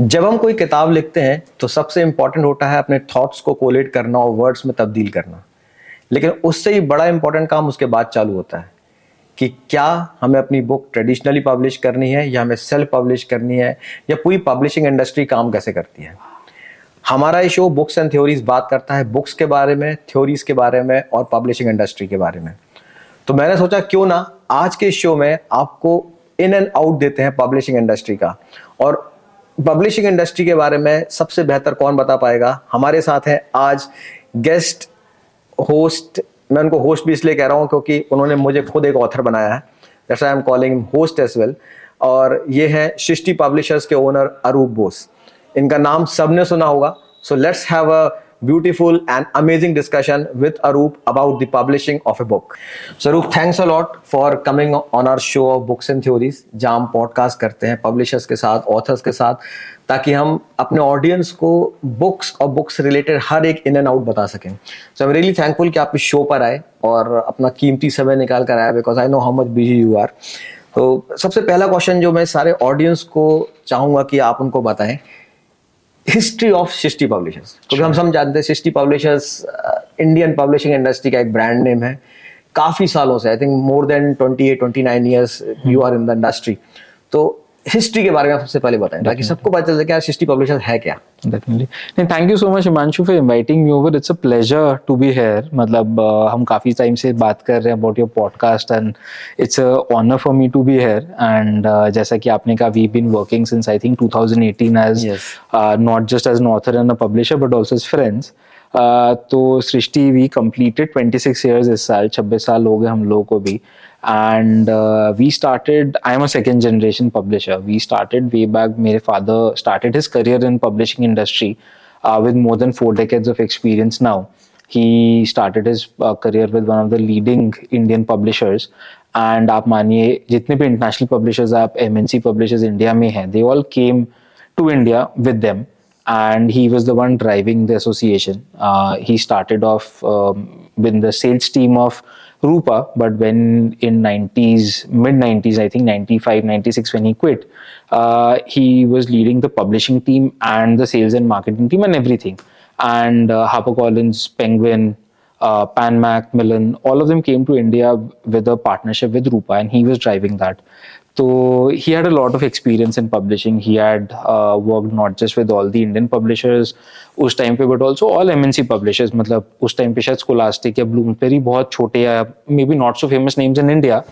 जब हम कोई किताब लिखते हैं तो सबसे इंपॉर्टेंट होता है अपने थॉट्स को कोलेट करना और वर्ड्स में तब्दील करना। लेकिन उससे ही बड़ा इंपॉर्टेंट काम उसके बाद चालू होता है कि क्या हमें अपनी बुक ट्रेडिशनली पब्लिश करनी है या हमें सेल्फ पब्लिश करनी है या पूरी पब्लिशिंग इंडस्ट्री काम कैसे करती है। हमारा ये शो बुक्स एंड थ्योरीज बात करता है बुक्स के बारे में थ्योरीज के बारे में और पब्लिशिंग इंडस्ट्री के बारे में। तो मैंने सोचा क्यों ना आज के शो में आपको इन एंड आउट देते हैं पब्लिशिंग इंडस्ट्री का। और पब्लिशिंग इंडस्ट्री के बारे में सबसे बेहतर कौन बता पाएगा? हमारे साथ हैं आज गेस्ट होस्ट मैं उनको होस्ट भी इसलिए कह रहा हूँ क्योंकि उन्होंने मुझे खुद एक ऑथर बनाया है। That's I am calling host as well और ये है सृष्टि पब्लिशर्स के ओनर अरूप बोस। इनका नाम सबने सुना होगा। So let's have a beautiful and amazing discussion with Arup about the publishing of a book. So Arup, thanks a lot for coming on our show of Books and Theories, जहाँ हम podcast करते हैं publishers के साथ authors के साथ ताकि हम अपने ऑडियंस को बुक्स और बुक्स रिलेटेड हर एक इन एंड आउट बता सकें so I am really thankful कि आप इस शो पर आए और अपना कीमती समय निकाल कर आए because I know how much busy you are तो सबसे पहला क्वेश्चन जो मैं सारे ऑडियंस को चाहूँगा कि आप उनको बताएँ हिस्ट्री ऑफ़ सिस्टी पब्लिशर्स क्योंकि हम सब जानते हैं Srishti publishers Indian publishing industry का एक ब्रांड नेम है। काफ़ी सालों से I think more than twenty eight twenty nine years you are in the industry तो हिस्ट्री के बारे में सबसे पहले बताएँ ताकि सबको पता चल जाए कि हिस्ट्री पब्लिशर है क्या। Definitely thank you so much Himanshu for inviting me over it's a pleasure to be here मतलब uh, हम काफ़ी टाइम से बात कर रहे हैं about your podcast and it's a honour for me to be here and जैसा कि आपने कहा we been working since I think 2018 as not just as an author and a publisher but also as friends तो Srishti we completed 26 years इस साल 26 साल हो गए हम लोगों को भी uh, we started i am a second generation publisher we started way back my father started his career in publishing industry uh, with more than four decades of experience now he started his uh, career with one of the leading indian publishers and आप मानिए जितने भी international publishers आप MNC publishers India में हैं they all came to India with them and he was the one driving the association uh, he started off um, with the sales team of Rupa, but when in 90s, mid 90s, I think 95, 96, when he quit, uh, he was leading the publishing team and the sales and marketing team and everything. And uh, HarperCollins, Penguin, uh, Pan Macmillan, all of them came to India with a partnership with Rupa, and he was driving that. So he had a lot of experience in publishing. He had uh, worked not just with all the Indian publishers उस time पे but also all M publishers मतलब उस time पे शायद scholastic या ब्लूमपेरी बहुत छोटे या may be not so famous names in India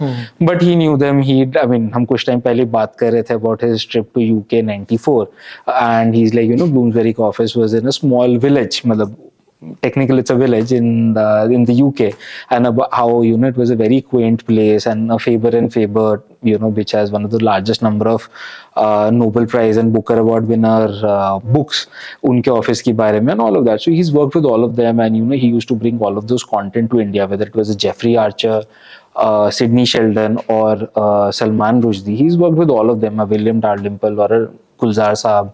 but he knew them he I mean हम कुछ टाइम पहले बात कर रहे थे about his trip to UK 94 and he is like you know Bloomsbury का office was in a small village मतलब technically it's a village in the in the UK and how you know it was a very quaint place and a Faber and Faber you know which has one of the largest number of uh, Nobel Prize and Booker Award winner uh, books unke office ki bare mein and all of that. So he's worked with all of them and you know he used to bring all of those content to India whether it was a Jeffrey Archer uh, Sydney Sheldon or uh, Salman Rushdie. He's worked with all of them a William Dalrymple or a Gulzar Saab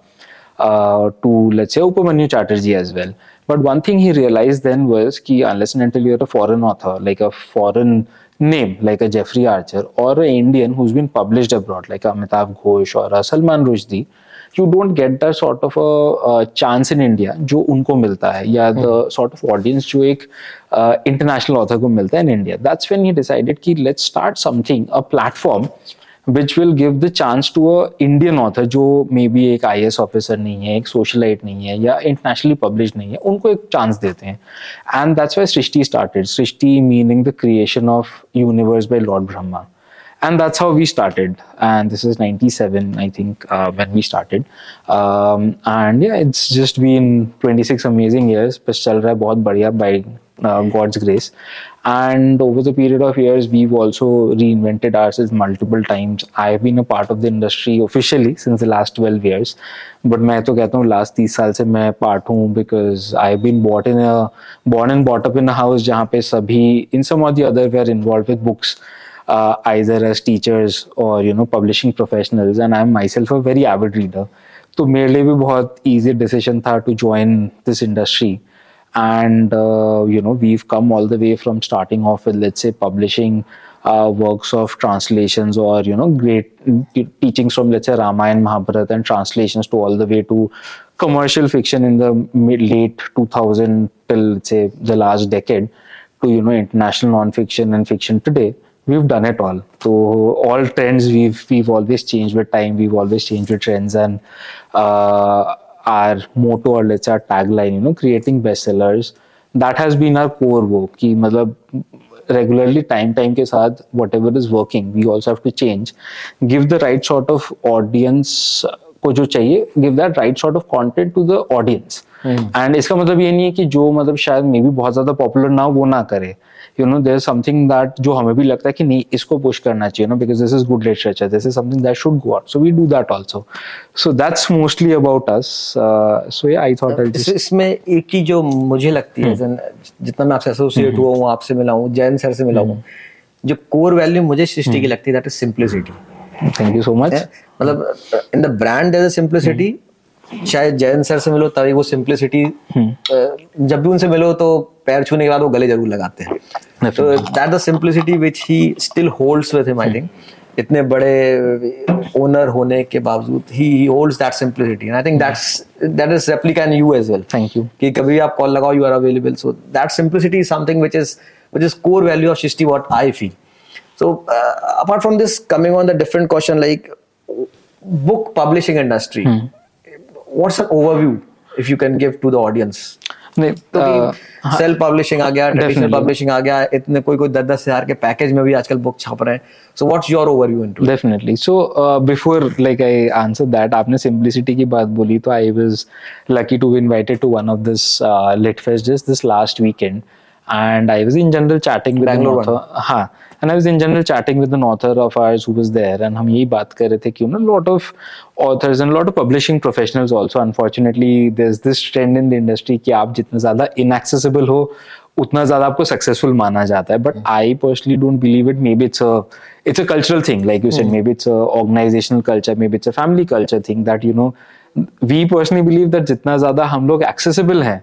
uh, to let's say Upamanyu Chatterjee as well but one thing he realized then was ki unless and until you're a foreign author, like a foreign name, like a Jeffrey Archer, or an Indian who's been published abroad, like Amitav Ghosh or a Salman Rushdie, you don't get that sort of a, a chance in India जो उनको मिलता है या the sort of audience जो एक uh, international author को मिलता है in India. That's when he decided कि let's start something, a platform which will give the chance to a Indian author जो मे बी एक आई ऑफिसर नहीं है एक सोशलाइट नहीं है या इंटरनेशनली पब्लिश नहीं है उनको एक चांस देते हैं and that's why Srishti started Srishti meaning the creation of universe by lord Brahma and that's how we started and this is 97 i think uh, when we started um, and yeah it's just been 26 amazing years but chal raha hai bahut badhiya by uh, god's grace and over the period of years we've also reinvented ourselves multiple times i've been a part of the industry officially since the last 12 years but मैं तो कहता हूँ last तीस साल से मैं part हूँ because I been bought in born and brought up in a house जहाँ पे सभी in some or the other were involved with books uh, either as teachers or you know publishing professionals and I'm myself a very avid reader तो मेरे लिए भी बहुत easy decision था to join this industry and uh, you know we've come all the way from starting off with let's say publishing uh, works of translations or you know great teachings from let's say Ramayana, Mahabharata, and translations to all the way to commercial fiction in the mid late 2000 till let's say the last decade to you know international non-fiction and fiction today. We've done it all. So all trends we've we've always changed with time. We've always changed with trends and uh, our motto or let's say our tagline you know creating bestsellers that has been our core wo ki matlab regularly time time ke sath whatever is working we also have to change give the right sort of audience को जो चाहिए give that right sort of content to the audience and इसका मतलब ये नहीं है कि जो मतलब शायद मे भी बहुत ज़्यादा पॉपुलर ना हो वो ना करे you know there something that जो हमें भी लगता है कि नहीं इसको पुश करना चाहिए no because this is good literature this is something that should go out so we do that also so that's mostly about us so I thought इसमें एक ही जो मुझे लगती है hmm. जितना मैं आपसे एसोसिएट हुआ हूँ आपसे मिला हूँ जैन सर से मिला हूँ hmm. जो कोर वैल्यू मुझे सृष्टि की hmm. लगती है that is simplicity thank you so much मतलब in the brand there simplicity शायद जैन सर से मिलो तभी वो सिंप्लिसिटी जब भी उनसे मिलो तो पैर छूने के बाद वो गले ज़रूर लगाते हैं। तो that the simplicity which he still holds with him I think इतने बड़े ओनर होने के बावजूद he holds that simplicity and I think that's that is replica in you as well thank you कि कभी आप कॉल लगाओ you are available so that simplicity is something which is which is core value of Srishti what I feel apart from this coming on the different question like book publishing industry hmm. What's an overview if you can give to the audience? Self publishing आ गया traditional publishing आ गया इतने कोई कोई दस दस हज़ार के पैकेज में भी आजकल बुक छप रहे हैं। So what's your overview into definitely so before like I answer that आपने सिंपलिसिटी की बात बोली तो I was lucky to be invited to one of this lit fest this last weekend and I was in general chatting with Bangalore an author. हाँ, and I was in general chatting with an author of ours who was there, and हम यही बात कर रहे थे कि you know lot of authors and lot of publishing professionals also. Unfortunately, there's this trend in the industry कि आप जितना ज़्यादा inaccessible हो उतना ज़्यादा आपको सक्सेसफुल माना जाता है but I personally don't believe it may be it's a it's a cultural thing like you said maybe it's a organizational culture maybe it's a family culture thing that you know we personally believe that जितना ज़्यादा हम लोग accessible हैं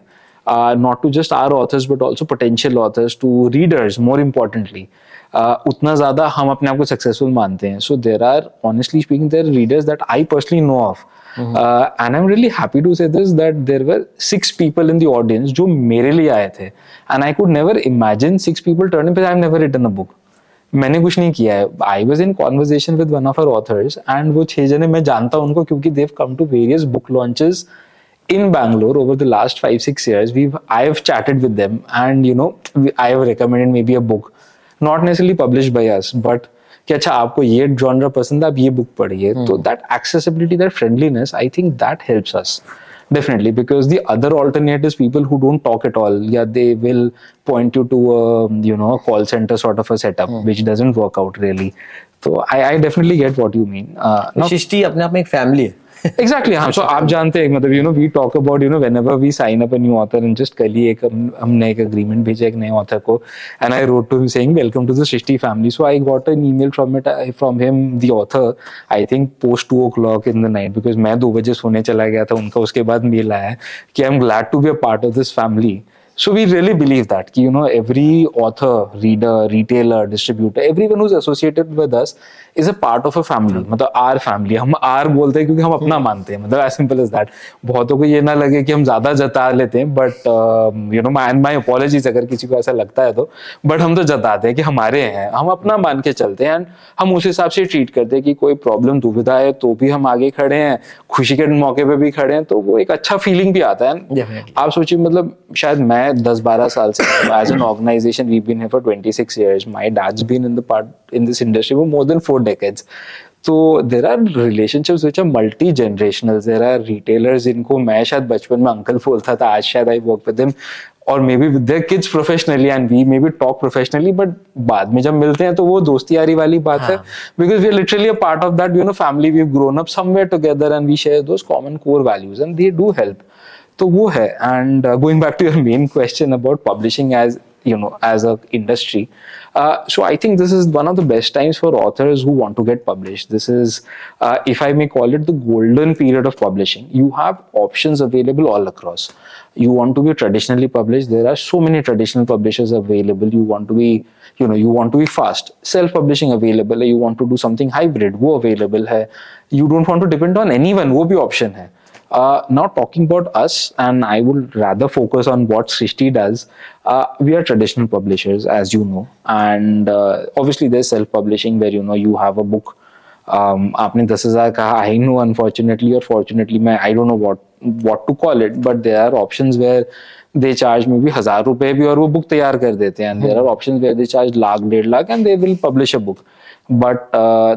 uh, not to just our authors but also potential authors to readers more importantly. Uh, उतना ज़्यादा हम अपने आप को सक्सेसफुल मानते हैं. So there are honestly speaking there readers that I personally know of and I am really happy to say this that there were six people in the audience जो मेरे लिए आए थे. And I could never imagine six people turning I have never written a book मैंने कुछ नहीं किया है. I was in conversation with one of our authors and वो छह जने मैं जानता हूँ उनको क्योंकि they come to various book launches in Bangalore over the last five six years, we've I have chatted with them, and you know I have recommended maybe a book, not necessarily published by us, but कि अच्छा आपको ये genre पसंद है आप ये book पढ़िए तो that accessibility that friendliness I think that helps us definitely because the other alternative is people who don't talk at all yeah they will point you to a you know a call center sort of a setup mm. which doesn't work out really so I, I definitely get what you mean uh, शिष्टि अपने आप में एक family है exactly हाँ सो आप जानते हैं मतलब you know we talk about you know whenever we sign up new author and just कल ही एक हमने एक अग्रीमेंट भेजा एक नए ऑथर को and I wrote to saying welcome to the Srishti family so I got an email from it from him the author I think post two o'clock in the night because मैं दो बजे सोने चला गया था उनका उसके बाद मेल आया कि I am glad to be a part of this family So we really believe that you know every author, reader, retailer, distributor, everyone who's associated with us is a part of a family मतलब our family हम our बोलते हैं क्योंकि हम अपना मानते हैं. मतलब as simple as that. बहुतों को ये ना लगे कि हम ज़्यादा जता लेते हैं but you know my and my apologies अगर किसी को ऐसा लगता है तो. बट हम तो जताते हैं कि हमारे हैं. हम अपना मान के चलते हैं एंड हम उस हिसाब से ट्रीट करते हैं कि कोई प्रॉब्लम दुविधा है तो भी हम आगे खड़े हैं. खुशी के मौके पर भी खड़े हैं तो वो एक अच्छा फीलिंग भी आता है. आप सोचिए मतलब शायद मैं मैं दस बारह साल से as an organization we been है for twenty six years my dad's been in the part in this industry वो मोर देन फोर डेकेड्स तो there are relationships which are multi generational there are retailers जिनको मैं शायद बचपन में uncle बोलता था आज शायद आई वर्क विद हिम और may be with their kids professionally and we may be talk professionally but बाद में जब मिलते हैं तो वो दोस्ती यारी वाली बात हाँ. है। Because we are literally a part of that you know family we grown up somewhere together and we share those common core values and they do help तो वो है। And going back to your main question about publishing as you know as a industry. Uh, so i think this is one of the best times for authors who want to get published. This is uh, if i may call it the golden period of publishing. You have options available all across. You want to be traditionally published. There are so many traditional publishers available. You want to be you know you want to be fast. Self publishing available. You want to do something hybrid. Wo available hai. You don't want to depend on anyone. Wo bhi option hai uh, now talking about us, and I would rather focus on what Srishti does. Uh, we are traditional publishers, as you know, and uh, obviously there's self-publishing where you know you have a book. Um, आपने दस हजार कहा I know unfortunately और fortunately मैं I don't know what what to call it but there are options where they charge में भी हज़ार रुपए भी और वो बुक तैयार कर देते हैं। There are options where they charge lakh डेढ़ lakh and they will publish a book but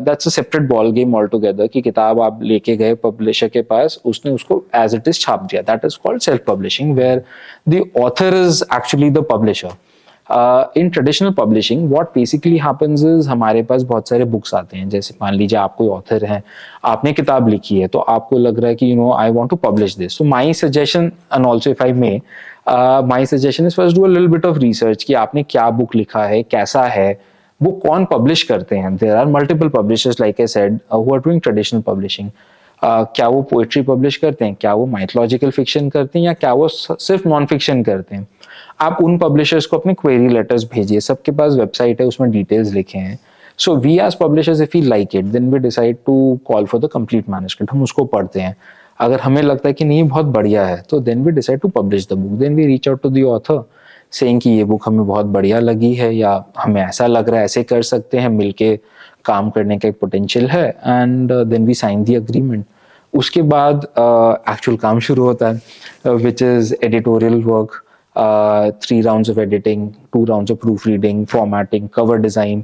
that's a separate ball game altogether कि किताब आप लेके गए पब्लिशर के पास उसने उसको एज इट इज़ छाप दिया। That is called self publishing where the author is actually the publisher in traditional publishing what basically happens is हमारे पास बहुत सारे बुक्स आते हैं। जैसे मान लीजिए आप कोई ऑथर हैं आपने किताब लिखी है तो आपको लग रहा है कि you know I want to publish this so my suggestion and also if I may my suggestion is first do a little bit of research कि आपने क्या बुक लिखा है, कैसा है वो कौन पब्लिश करते हैं? There are multiple publishers like I said who are doing traditional publishing क्या वो पोइट्री पब्लिश करते हैं? क्या वो माइथोलॉजिकल फिक्शन करते हैं? या क्या वो सिर्फ़ नॉन फिक्शन करते हैं? आप उन पब्लिशर्स को अपने क्वेरी लेटर्स भेजिए। सबके पास वेबसाइट है, उसमें डिटेल्स लिखे हैं। So we as publishers if you like it then we decide to call for the complete management हम उसको पढ़ते हैं। अगर हमें लगता है कि नहीं बहुत बढ़िया है तो then we decide to publish the book then we reach out to the author saying कि ये बुक हमें बहुत बढ़िया लगी है या हमें ऐसा लग रहा है ऐसे कर सकते हैं मिलके काम करने का एक पोटेंशियल है and then we sign the agreement उसके बाद एक्चुअल uh, काम शुरू होता है which is editorial work three rounds of editing two rounds of proof reading formatting cover design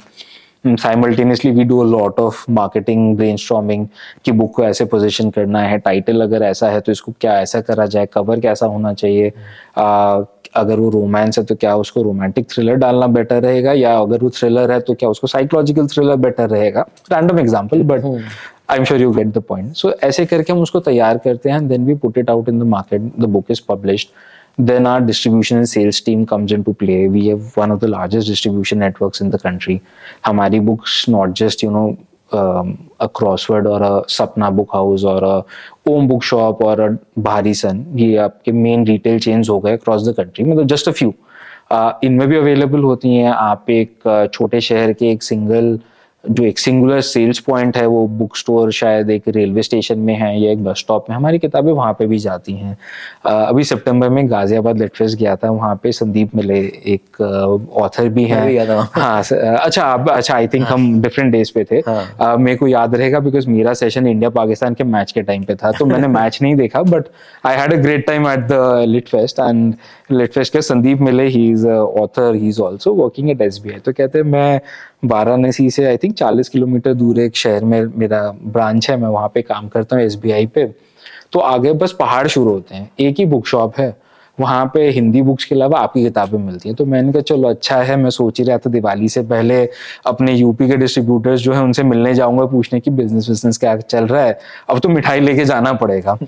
simultaneously we do a lot of marketing brain कि book को ऐसे position करना है टाइटल अगर ऐसा है तो इसको क्या ऐसा करा जाए कवर कैसा होना चाहिए? uh, अगर वो रोमांस है तो क्या उसको रोमांटिक थ्रिलर डालना बेटर रहेगा या अगर वो थ्रिलर है तो क्या उसको साइकोलॉजिकल थ्रिलर बेटर रहेगा? Random example but I am sure you get the point so ऐसे करके हम उसको तैयार करते हैं then we put it out in the market the book is published then our distribution and sales team comes into play we have one of the largest distribution networks in the country hamari books not just you know um, a crossword or a sapna book house or a Om book shop और Bahrisons ये आपके main retail chains हो गए across the country मतलब just a few इनमें भी available होती हैं आप एक छोटे शहर के एक सिंगल जो एक सिंगुलर सेल्स पॉइंट है वो बुक स्टोर शायद एक रेलवे स्टेशन में है या एक बस स्टॉप में हमारी किताबें वहाँ पे भी जाती हैं। अभी सितंबर में गाजियाबाद लेटफेस्ट गया था वहाँ पे संदीप मिले एक ऑथर भी हैं। हाँ अच्छा आप अच्छा आई थिंक हम डिफरेंट डेज़ पे थे। हाँ. मेरे को याद रहेगा बिकॉज़ मेरा सेशन इंडिया पाकिस्तान के मैच के टाइम पे था तो मैंने मैच नहीं देखा but I had a great time at the lit fest and lit fest के संदीप मिले he is author he is also working at S तो कहते हैं मैं वाराणसी से आई थिंक चालीस किलोमीटर दूर एक शहर में, मेरा ब्रांच है, मैं वहाँ पे काम करता हूँ एसबीआई पे। तो आगे बस पहाड़ शुरू होते हैं, एक ही बुक शॉप है। वहाँ पे हिंदी बुक्स के अलावा आपकी किताबें मिलती हैं। तो मैंने कहा, चलो अच्छा है, मैं सोच ही रहा था दिवाली से पहले अपने यूपी के डिस्ट्रीब्यूटर्स जो है, उनसे मिलने जाऊँगा, पूछने की बिज़नेस बिज़नेस क्या चल रहा है। अब तो मिठाई लेके जाना पड़ेगा।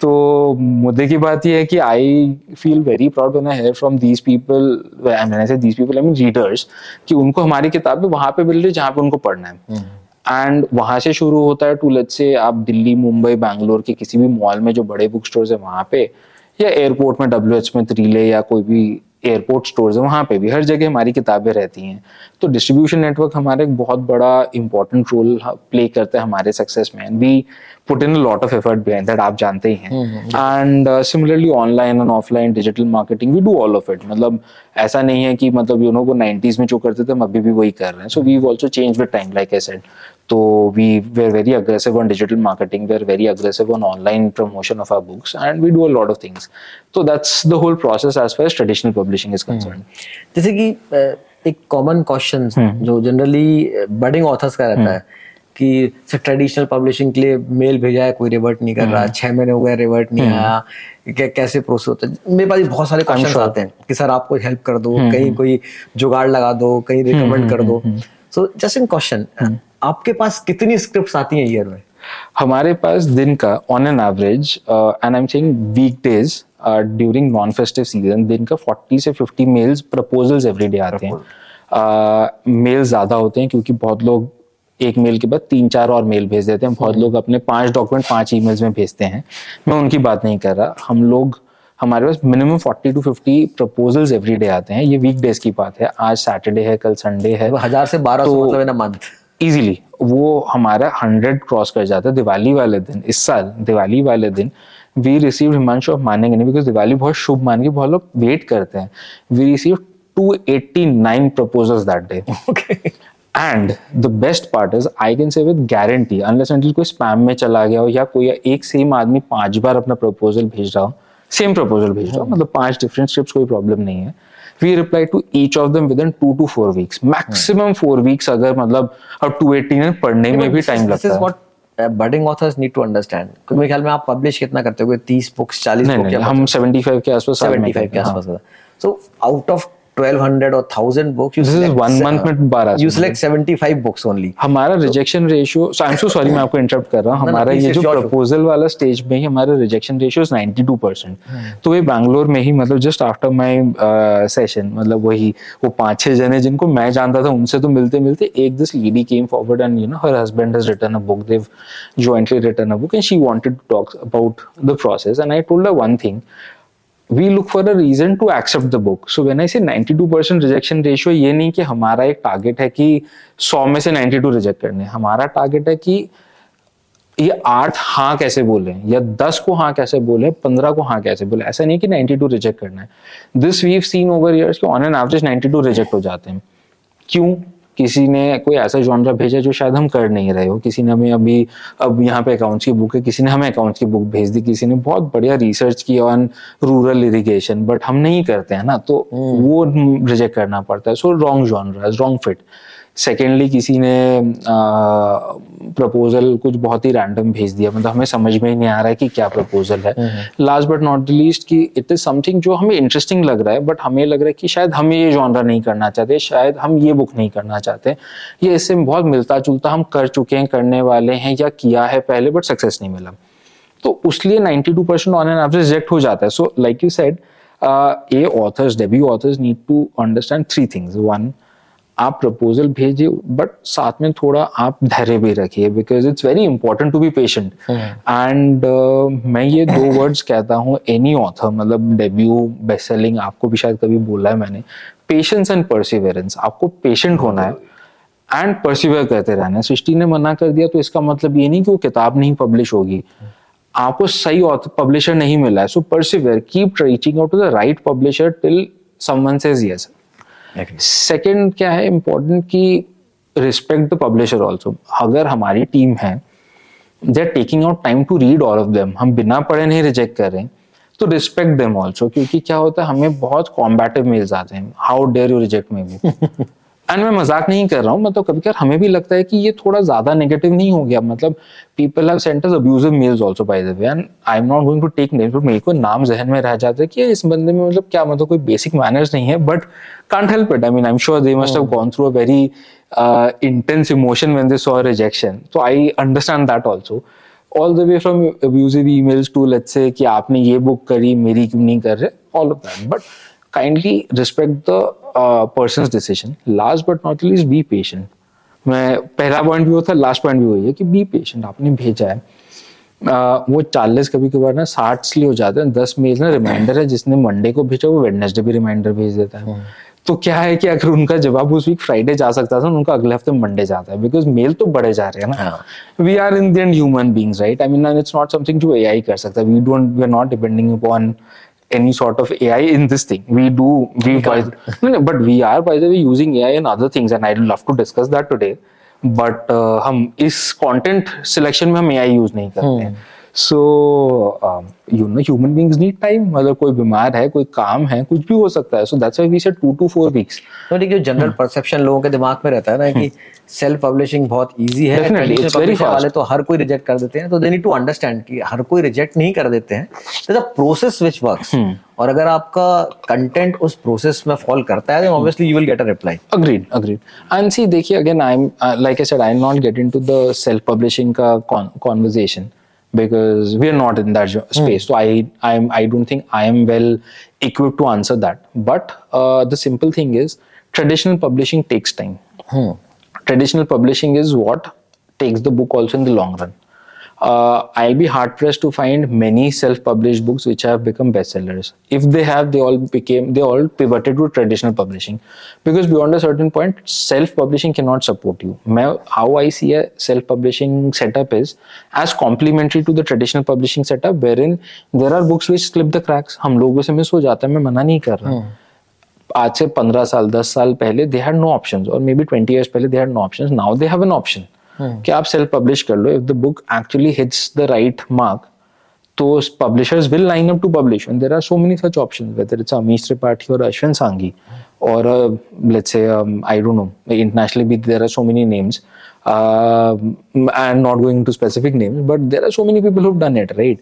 तो मुद्दे की बात यह है कि I feel very proud when I hear from these people I I say these people I mean readers कि उनको हमारी किताबें वहाँ पे मिल रही है जहाँ पे उनको पढ़ना है एंड हम्म। वहाँ से शुरू होता है टू लेट्स से आप दिल्ली मुंबई बैंगलोर के किसी भी मॉल में जो बड़े बुक स्टोर्स है वहाँ पे या एयरपोर्ट में डब्ल्यू एच में त्रीले या कोई भी एयरपोर्ट स्टोर्स है वहाँ पे भी हर जगह हमारी किताबें रहती हैं। तो डिस्ट्रीब्यूशन नेटवर्क हमारे एक बहुत बड़ा इंपॉर्टेंट रोल प्ले करता है हमारे सक्सेस में। We put in lot of effort behind that आप जानते ही हैं। And similarly online and offline digital marketing we do all of it मतलब ऐसा नहीं है कि मतलब यू नो वो नाइनटीज में जो करते थे हम अभी भी वही कर रहे हैं। So we also change with time like I said तो we were very aggressive on digital marketing were very aggressive on online promotion of our books and we do a lot of things तो that's the whole process as far as traditional publishing is concern जैसे कि एक common question जो generally budding authors का रहता है कि traditional publishing के लिए मेल भेजा है कोई रिवर्ट नहीं कर रहा छह महीने हो गए रिवर्ट नहीं आया कैसे प्रोसेस होता है? मेरे पास बहुत सारे क्वेश्चन आते हैं कि सर आपको हेल्प कर दो कहीं कोई जुगाड़ लगा दो कहीं रिकमेंड कर दो। सो जस्ट इन क्वेश्चन आपके पास कितनी स्क्रिप्ट आती हैं ईयर में? हमारे पास दिन का on an average and I am saying week days during non festive season दिन का 40 से 50 मेल्स प्रपोजल्स एवरी डे आते हैं। मेल ज़्यादा होते हैं क्योंकि बहुत लोग एक मेल के बाद तीन चार और मेल भेज देते हैं। बहुत लोग अपने पाँच डॉक्यूमेंट पाँच ईमेल्स में भेजते हैं। मैं उनकी बात नहीं कर रहा। हम लोग हमारे पास minimum forty to fifty proposals every day आते हैं। ये वीक डेज़ की बात है। आज सैटरडे है कल संडे है। हज़ार से बारह तो- मतलब इन मंथ इजीली वो हमारा हंड्रेड क्रॉस कर जाता है दिवाली वाले दिन इस साल दिवाली वाले दिन। वी रिसीव हिमांशु ऑफ़ मानेंगे नहीं बिकॉज़ दिवाली बहुत शुभ मान के बहुत लोग वेट करते हैं। We receive 289 proposals that day. Okay. And the best part is I can say with guarantee unless until कोई स्पैम में चला गया हो या कोई एक सेम आदमी पाँच बार अपना प्रपोजल भेज रहा हो सेम प्रपोजल भेज रहा हो मतलब पाँच डिफरेंट स्क्रिप्ट कोई प्रॉब्लम नहीं है। We reply to each of them within two to four weeks maximum four weeks अगर मतलब अब टू एटीन पढ़ने में भी टाइम लगता है। Budding authors need to understand क्योंकि ख्याल में आप पब्लिश कितना करते हो? 30 बुक्स 40 नहीं, बुक नहीं, हम 75 के आसपास में 75 के। आसपास so out of 1200 or 1000 books you This is select one month में 12 you select 75 books only. हमारा rejection ratio I am so sorry मैं आपको इंटरप्ट कर रहा हूँ। हमारा ये जो प्रपोजल वाला स्टेज में ही हमारा रिजेक्शन रेशियो इज़ 92 परसेंट तो ये बैंगलोर में ही मतलब जस्ट आफ्टर माय सेशन मतलब वही वो पाँच छह जने जिनको मैं जानता था उनसे तो मिलते मिलते एक this lady came forward and you know her husband has written a book they've jointly written a book and she wanted to talk about the process and i told her one thing we look for a reason to accept the book. So when i say 92% rejection ratio, ये नहीं कि हमारा एक target है कि 100 में से 92 reject करने। हमारा टारगेट है कि ये आठ हाँ कैसे बोले, या दस को हाँ कैसे बोले, पंद्रह को हाँ कैसे बोले। ऐसा नहीं कि 92 रिजेक्ट करना है। This we've seen over years कि ऑन एन एवरेज 92 रिजेक्ट हो जाते हैं। क्यों? किसी ने कोई ऐसा जॉनरा भेजा जो शायद हम कर नहीं रहे हो। किसी ने हमें अभी अब यहाँ पे अकाउंट्स की बुक है किसी ने हमें अकाउंट्स की बुक भेज दी किसी ने बहुत बढ़िया रिसर्च की ऑन रूरल इरीगेशन बट हम नहीं करते हैं ना तो वो रिजेक्ट करना पड़ता है। So wrong genre wrong fit secondly किसी ने प्रपोजल कुछ बहुत ही रैंडम भेज दिया। मतलब हमें समझ में ही नहीं आ रहा है कि क्या प्रपोजल है। Last but not the least कि इट इज़ समथिंग जो हमें इंटरेस्टिंग लग रहा है बट हमें लग रहा है कि शायद हम ये जॉनरा नहीं करना चाहते शायद हम ये बुक नहीं करना चाहते। ये इससे बहुत मिलता जुलता हम कर चुके हैं करने वाले हैं या किया है पहले बट सक्सेस नहीं मिला। तो उसलिए 92 percent on an average reject हो जाता है। So like you said a authors debut authors need to understand three things one आप प्रपोजल भेजिए बट साथ में थोड़ा आप धैर्य भी रखिए because it's very important to be patient and मैं ये दो वर्ड्स कहता हूँ एनी ऑथर मतलब डेब्यू बेस्ट सेलिंग आपको भी शायद कभी बोला है मैंने पेशेंस एंड परसिवेरेंस आपको पेशेंट होना है एंड परसिवेयर करते रहना है। सृष्टि ने मना कर दिया तो इसका मतलब ये नहीं कि वो किताब नहीं पब्लिश होगी। आपको सही पब्लिशर नहीं मिला है so persevere keep reaching out to the right publisher till someone says yes second क्या है इम्पोर्टेंट कि रिस्पेक्ट द पब्लिशर ऑल्सो अगर हमारी टीम है they are taking out time to read all of them हम बिना पढ़े नहीं रिजेक्ट कर रहे हैं। तो रिस्पेक्ट देम ऑल्सो क्योंकि क्या होता है हमें बहुत कॉम्बैटिव मेल्स आते हैं। How dare you reject my book and मैं मज़ाक नहीं कर रहा हूँ मतलब कभी कभी हमें भी लगता है कि ये थोड़ा ज़्यादा नेगेटिव नहीं हो गया। मतलब people have sent us abusive mails also by the way and I am not going to take names but मेरे को नाम जहन में रह जाता है कि इस बंदे में मतलब क्या मतलब कोई बेसिक मैनर्स नहीं है but can't help it I mean I am sure they must have gone through a very intense emotion when they saw rejection तो I understand that also all the way from abusive emails to let's say कि आपने ये book करी मेरी क्यों नहीं कर रहे? All of that but kindly respect the person decision last but not least be patient मैं पहला पॉइंट भी होता है लास्ट पॉइंट भी वही है कि बी पेशेंट आपने भेजा है। Uh, वो चालीस कभी कभार ना साठ इसलिए हो जाते हैं दस मेल ना रिमाइंडर है जिसने मंडे को भेजा वो वेडनेसडे भी रिमाइंडर भेज देता है। तो क्या है कि अगर उनका जवाब उस वीक फ्राइडे जा सकता था उनका अगले हफ़्ते मंडे जाता है बिकॉज़ मेल तो बड़े जा रहे हैं ना। We are in the end human beings right I mean it's not something जो एआई कर सकता। है we don't we are not depending upon any sort of AI in this thing. We do, we, by, no, no, but we are by the way using AI in other things, and I'd love to discuss that today. But uh, हम इस content selection में हम AI use नहीं करते हैं. so you know human beings need time मतलब कोई बीमार है कोई काम है कुछ भी हो सकता है। So that's why we said 2 to 4 weeks तो देखिए जनरल परसेप्शन लोगों के दिमाग में रहता है ना कि सेल्फ पब्लिशिंग बहुत इजी है. वाले तो हर कोई रिजेक्ट कर देते हैं। तो दे नीड टू अंडरस्टैंड कि हर कोई रिजेक्ट नहीं कर देते हैं। There a process which works और अगर आपका कंटेंट उस प्रोसेस में फॉल करता है तो obviously you will get a reply agreed agreed. And see देखिए again i'm uh, like i said i'm not get into the self publishing का con- conversation. Because we are not in that jo- space. So I I'm I don't think I am well equipped to answer that. But uh, the simple thing is traditional publishing takes time. Traditional publishing is what takes the book also in the long run Uh, I'll be hard pressed to find many self-published books which have become bestsellers. If they have, they all became they all pivoted to traditional publishing because beyond a certain point, self-publishing cannot support you. मैं- How I see a self-publishing setup is as complementary to the traditional publishing setup, wherein there are books which slip the cracks. हम लोगों से miss हो जाता है मैं मना नहीं कर रहा आज से पंद्रह साल दस साल पहले दे हैड नो ऑप्शंस और मे बी ट्वेंटी ईयर्स पहले they had no options now they have an option Hmm. कि आप सेल्फ पब्लिश कर लो. If the book actually hits the right mark तो publishers will line up to publish and there are so many such option whether it's Amish Tripathi और अश्विन सांगी और let's say I don't know internationally भी there are so many names I am not going to specific names but there are so many people who've done it right?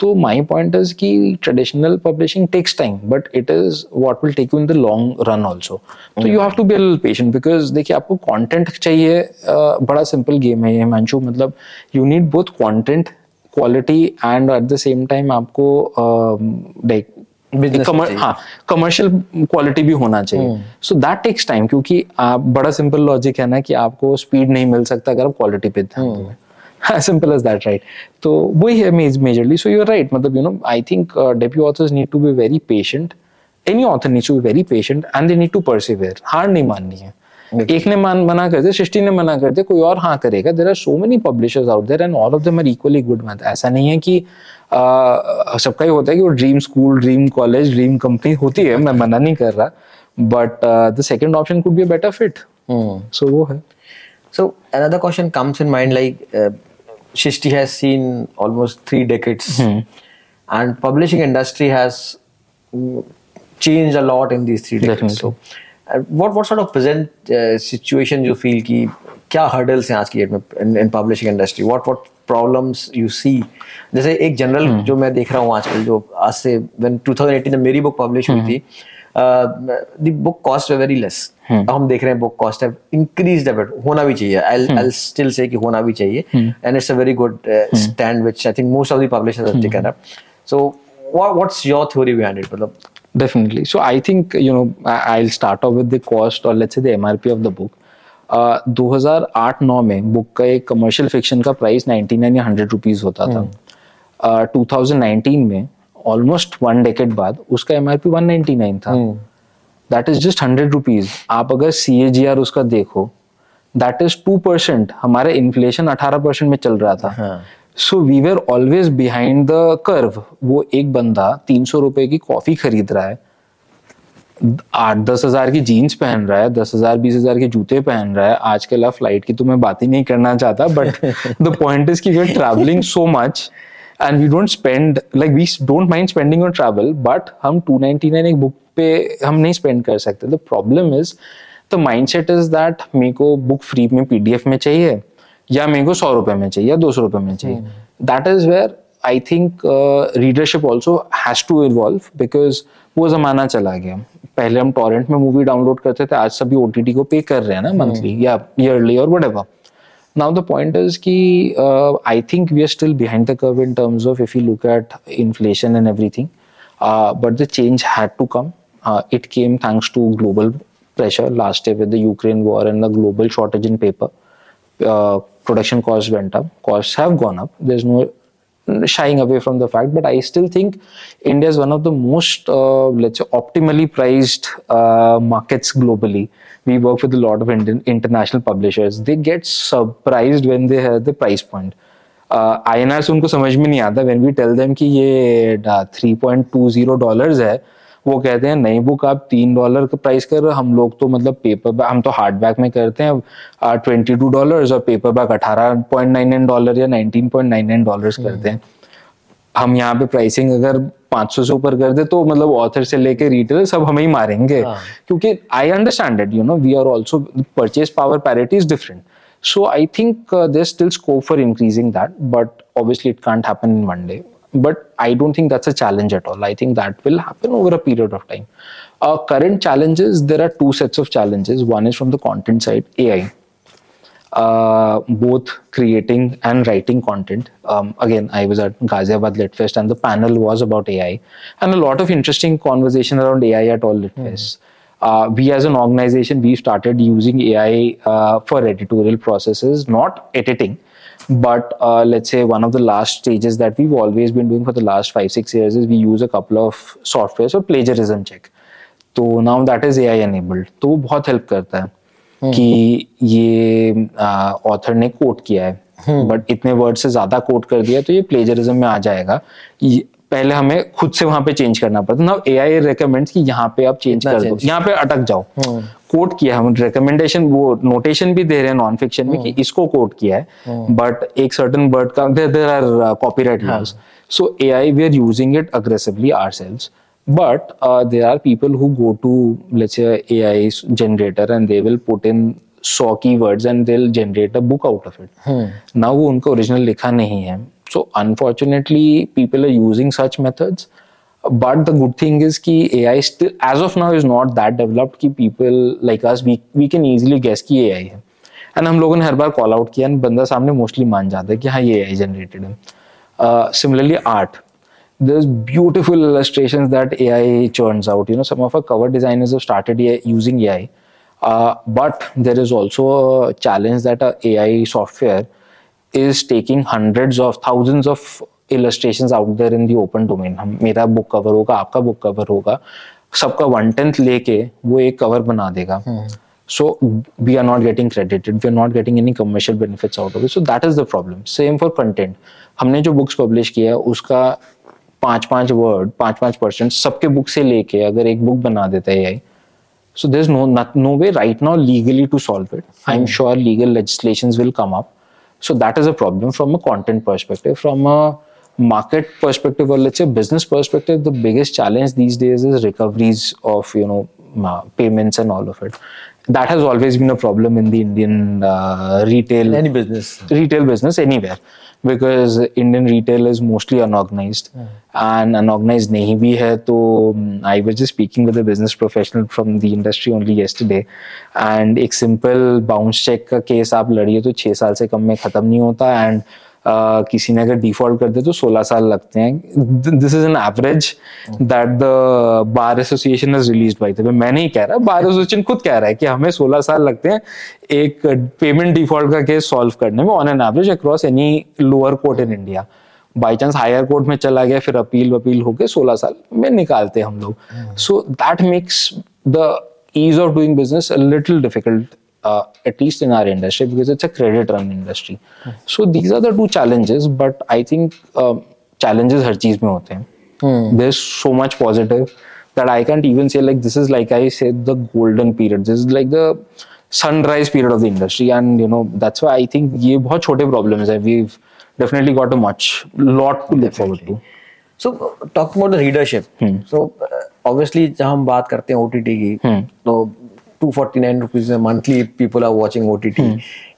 तो my point is कि traditional publishing takes time but it is what will take you in the long run also तो you have to be patient because देखिए आपको content चाहिए uh, बड़ा simple game है ये हिमांशु। मतलब you need both content quality and at the same time आपको like हाँ कमर्शियल क्वालिटी भी होना चाहिए। सो दैट टेक्स टाइम क्योंकि आप बड़ा सिंपल लॉजिक है ना कि आपको स्पीड नहीं मिल सकता अगर आप क्वालिटी पे ध्यान दें। सिंपल एज दैट राइट तो वही है मेजरली सो यूर राइट मतलब you know I think debut authors need to be very patient any author need to be very patient and they need to persevere हार नहीं माननी है। एक ने मान मना कर दिया सृष्टि ने मना कर दिया कोई और हाँ करेगा। There are so many publishers out there and all of them are equally good math ऐसा नहीं है कि uh, सबका ही होता है कि वो dream school dream college dream company होती है। मैं मना नहीं कर रहा। But the second option could be better fit so वो है। So another question comes in mind like uh, Shishti has seen almost three decades mm. and publishing industry has mm, changed a lot in these three decades. So uh, what what sort of present uh, situation you feel कि क्या hurdles हैं आज की date में in, in publishing industry? What what problems you see? जैसे एक general जो मैं देख रहा हूँ आजकल जो आज से when 2018 में मेरी बुक पब्लिश हुई थी the book cost very less हम देख रहे हैं book cost have increased a होना भी चाहिए। आई आई स्टिल से कि होना भी चाहिए। And it's a very good stand which I think most of the publishers have taken up so what's your theory behind it मतलब Definitely. So I think you know I'll start off with the cost or let's say the MRP of the book. Uh, 2008-9 में book का एक commercial fiction का price 99 या 100 rupees होता था। Uh, 2019 में almost one decade बाद उसका एमआरपी 199 था दैट इज़ जस्ट 100 रुपीस आप अगर सी ए जी आर उसका देखो दैट इज़ 2 परसेंट हमारा इन्फ्लेशन 18 परसेंट में चल रहा था। So we were always behind the curve वो एक बंदा तीन सौ रुपए की कॉफ़ी खरीद रहा है। आठ दस हज़ार की जीन्स पहन रहा है दस हज़ार बीस हज़ार के जूते पहन रहा है। आजकल फ़्लाइट की तो मैं बात ही नहीं करना चाहता बट द पॉइंट इज़ कि we are travelling so much and we don't spend like we don't mind spending on travel but हम टू नाइनटी नाइन एक बुक पे हम नहीं स्पेंड कर सकते। The problem is the mindset is that मेरे को बुक फ्री में पीडीएफ में चाहिए या मेरे को सौ रुपए में चाहिए या दो सौ रुपए में चाहिए। That is where I think readership also has to evolve because वो जमाना चला गया। पहले हम टॉरेंट में मूवी डाउनलोड करते थे आज सभी ओटीटी को पे कर रहे हैं ना मंथली या ईयरली और what Now the point is कि uh, I think we are still behind the curve in terms of if you look at inflation and everything. Uh, but the change had to come. Uh, it came thanks to global pressure last year with the Ukraine war and the global shortage in paper. Uh, production costs went up. Costs have gone up. There's no shying away from the fact, but I still think India is one of the most, uh, let's say, optimally priced uh, markets globally. We work with a lot of Indian, international publishers. They get surprised when they have the price point. I N R से उनको समझ में नहीं आता when we tell them कि ये three point two zero dollar है वो कहते हैं नई बुक आप तीन डॉलर का प्राइस कर हम लोग तो मतलब पेपर हम तो हार्ड बैक में करते हैं ट्वेंटी टू डॉलर और पेपर बैक अठारह पॉइंट नाइन नाइन डॉलर या nineteen point nine nine dollar करते हैं हम यहाँ पे प्राइसिंग अगर 500 से ऊपर कर दे तो मतलब ऑथर से लेके रीटेलर सब हमें ही मारेंगे। हाँ। क्योंकि I understand it you know we are also purchase power parity is different so I think they still scope for increasing that but obviously it can't happen in one day but I don't think that's a challenge at all I think that will happen over a period of time current challenges there are two sets of challenges one is from the content side a uh, both creating and writing content. Um, again, I was at Ghaziabad Litfest and the panel was about AI and a lot of interesting conversation around AI at all Litfest. Mm. Uh, we as an organization, we started using AI uh, for editorial processes, not editing, but uh, let's say one of the last stages that we've always been doing for the last five, six years is we use a couple of softwares for plagiarism check. तो now that is a AI enabled तो वो बहुत help करता है कि ये author ने quote किया है। बट इतने वर्ड से ज़्यादा कोट कर दिया तो ये प्लेजरिज्म में आ जाएगा। पहले हमें खुद से वहाँ पे चेंज करना पड़ता ना ए आई रिकमेंड कि यहाँ पे आप चेंज कर दो। यहाँ पे अटक जाओ। कोट किया हम रिकमेंडेशन वो नोटेशन भी दे रहे हैं नॉन फिक्शन में कि इसको कोट किया है। बट एक सर्टन वर्ड का there are copyright laws so A I we are using it aggressively our sales but uh, there are people who go to let's say ai generator and they will put in 100 keywords and they'll generate a book out of it hmm. now वो उनका original लिखा नहीं है so unfortunately people are using such methods but the good thing is कि AI still as of now is not that developed कि people like us we we can easily guess कि AI है and हम लोगों ने हर बार call out किया बंदा सामने मोस्टली मान जाता है कि हाँ ये AI जनरेटेड है similarly art there's beautiful illustrations that AI churns out. You know, some of our cover designers have started using AI, uh, but there is also a challenge that a AI software is taking hundreds of thousands of illustrations out there in the open domain. हम मेरा book cover होगा आपका book cover होगा सबका one tenth लेके वो एक cover बना देगा so we are not getting credited we are not getting any commercial benefits out of it so that is the problem same for content हमने जो बुक्स पब्लिश किया है उसका पाँच पाँच वर्ड पाँच पाँच परसेंट सबके बुक से लेके अगर एक बुक बना देता है so there no no way right now legally to solve it I am sure legal legislation will come up so that is a problem from a content perspective from a market perspective और let's business perspective the biggest challenge these days is recoveries of you know payments and all of it that has always been a problem in the Indian retail any business retail business any where because Indian retail is mostly unorganise and unorganise नहीं भी है तो I was speaking with professional from the industry only yesterday and एक simple bounce cheque का case आप लड़िए तो छः साल से कम में ख़त्म नहीं होता. एंड किसी ने अगर डिफ़ॉल्ट कर दे तो 16 साल लगते हैं। This is an average that the bar association is release by the मैं नहीं कह रहा बार एसोसिएशन खुद कह रहा है कि हमें 16 साल लगते हैं एक पेमेंट डिफ़ॉल्ट का केस सॉल्व करने में on an average across any lower court in India by chance higher court में चला गया फिर अपील वपील होके 16 साल में निकालते हम लोग। So that makes the ease of doing business a little difficult uh, at least in our industry because it's a credit run industry mm. so these are the two challenges but i think uh, challenges har cheez mein hote hain mm. there's so much positive that i can't even say like this is like i said the golden period this is like the sunrise period of the industry and you know that's why i think ye bahut chote problems hai we've definitely got a much lot to look forward to so talk about the readership hmm. so uh, obviously जब हम बात करते हैं की hmm. तो two forty nine rupees में monthly people are watching O T T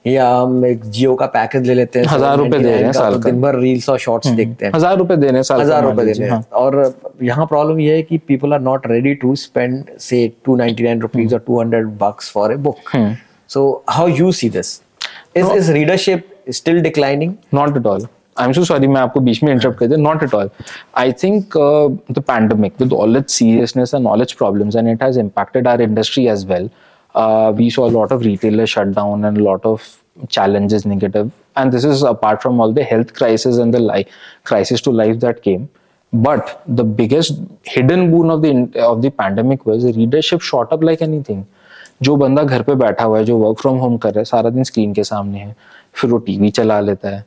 या हम एक जियो का पैकेज ले लेते हैं हज़ार रुपए दे रहे हैं साल तो दिन भर रील्स और शॉर्ट्स हम्म। देखते हैं। हज़ार रुपए दे देने साल हज़ार रुपए देने हाँ. और यहाँ प्रॉब्लम ये है कि people are not ready to spend say two ninety nine rupees और two hundred bucks for a book so how you see this is is readership still declining not at I am so sorry मैं आपको बीच में interrupt कर not at all I think the pandemic with all it seriousness and knowledge problems and it has impacted our industry as well we saw lot of retailer shut down and lot of challenges negative and this is apart from all the health crisis and the life crisis to life that came but the biggest hidden boon of the of the pandemic was readership shot up like anything जो बंदा घर पे बैठा हुआ है, जो work from home कर रहा है, सारा दिन स्क्रीन के सामने है, फिर वो टीवी चला लेता है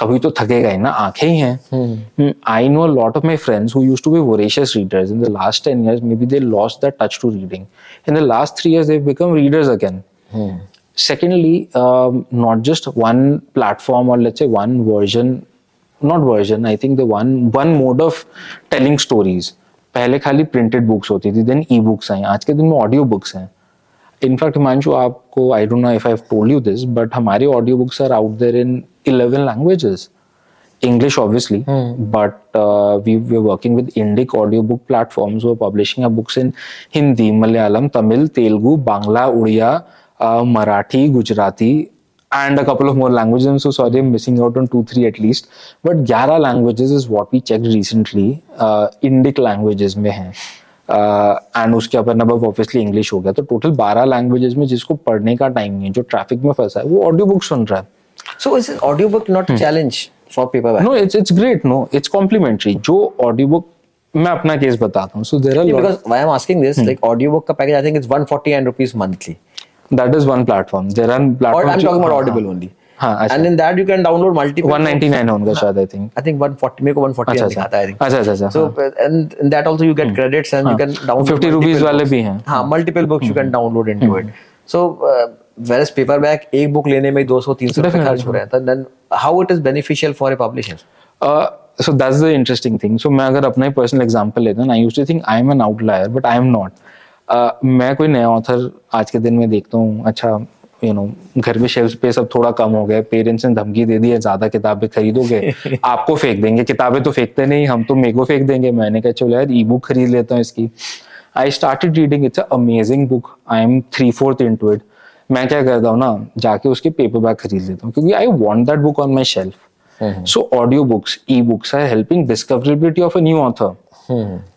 कभी तो थकेगा ही ना आँखें ही हैं। I know lot of my friends who used to be voracious readers in the last ten year maybe they lost the touch to reading in the last three years they become readers again secondly not just one platform और let's a one version not version I think the one one mode of telling stories पहले खाली printed books होती थी then e books आई। आज के दिन में ऑडियो बुक्स हैं. इनफैक्ट हिमांशु आपको I don't know if I have you this but हमारे audio books are out there in 11 languages English obviously but we we working with Indic audio book platforms वो publishing books in Hindi Malayalam Tamil Telugu Bangla Odia Marathi Gujarati and a couple of more language so sorry missing out on two three at least but ग्यारह languages is what we check recently Indic languages में है and उसके अपन अब obviously English हो गया। तो total 12 languages में जिसको पढ़ने का टाइम नहीं है जो ट्रैफ़िक में फंसा है वो ऑडियो बुक सुन रहा है। So is audio book not challenge for paper no it's it's great no it's complementary जो ऑडियो बुक मैं अपना केस बताता हूँ। So there are because I am asking this like audio book का package I think it's 149 rupees monthly that is one platform there are platform I am talking about Audible only हाँ and in that you can download multiple 199 होगा शायद I think I think 140 मेरे को 140 दिखाता है I think अच्छा अच्छा अच्छा so and in that also you get credits and you can download 50 rupees वाले भी हैं। हाँ multiple books you can download into it so whereas paperback एक बुक लेने में 200 300 रुपए खर्च हो रहे हैं how it is beneficial for a publisher? Uh, so that's the interesting thing. So मैं अगर अपना ही पर्सनल एग्जांपल लेता ना I used to think I am an outlier but I am not मैं कोई नया ऑथर आज के दिन में देखता हूँ अच्छा यू नो घर में शेल्फ पे सब थोड़ा कम हो गया पेरेंट्स ने धमकी दे दी है ज़्यादा किताबें खरीदोगे आपको फेंक देंगे किताबें तो फेंकते नहीं हम तो मेरे को फेंक देंगे। मैंने कहा चलो यार ई बुक खरीद लेता हूँ इसकी. I started reading it's amazing book I am three fourth into it मैं क्या करता हूँ ना जाके उसके पेपर बैग खरीद लेता हूँ क्योंकि I want that book on my shelf so audio books ebooks are helping discoverability of a new author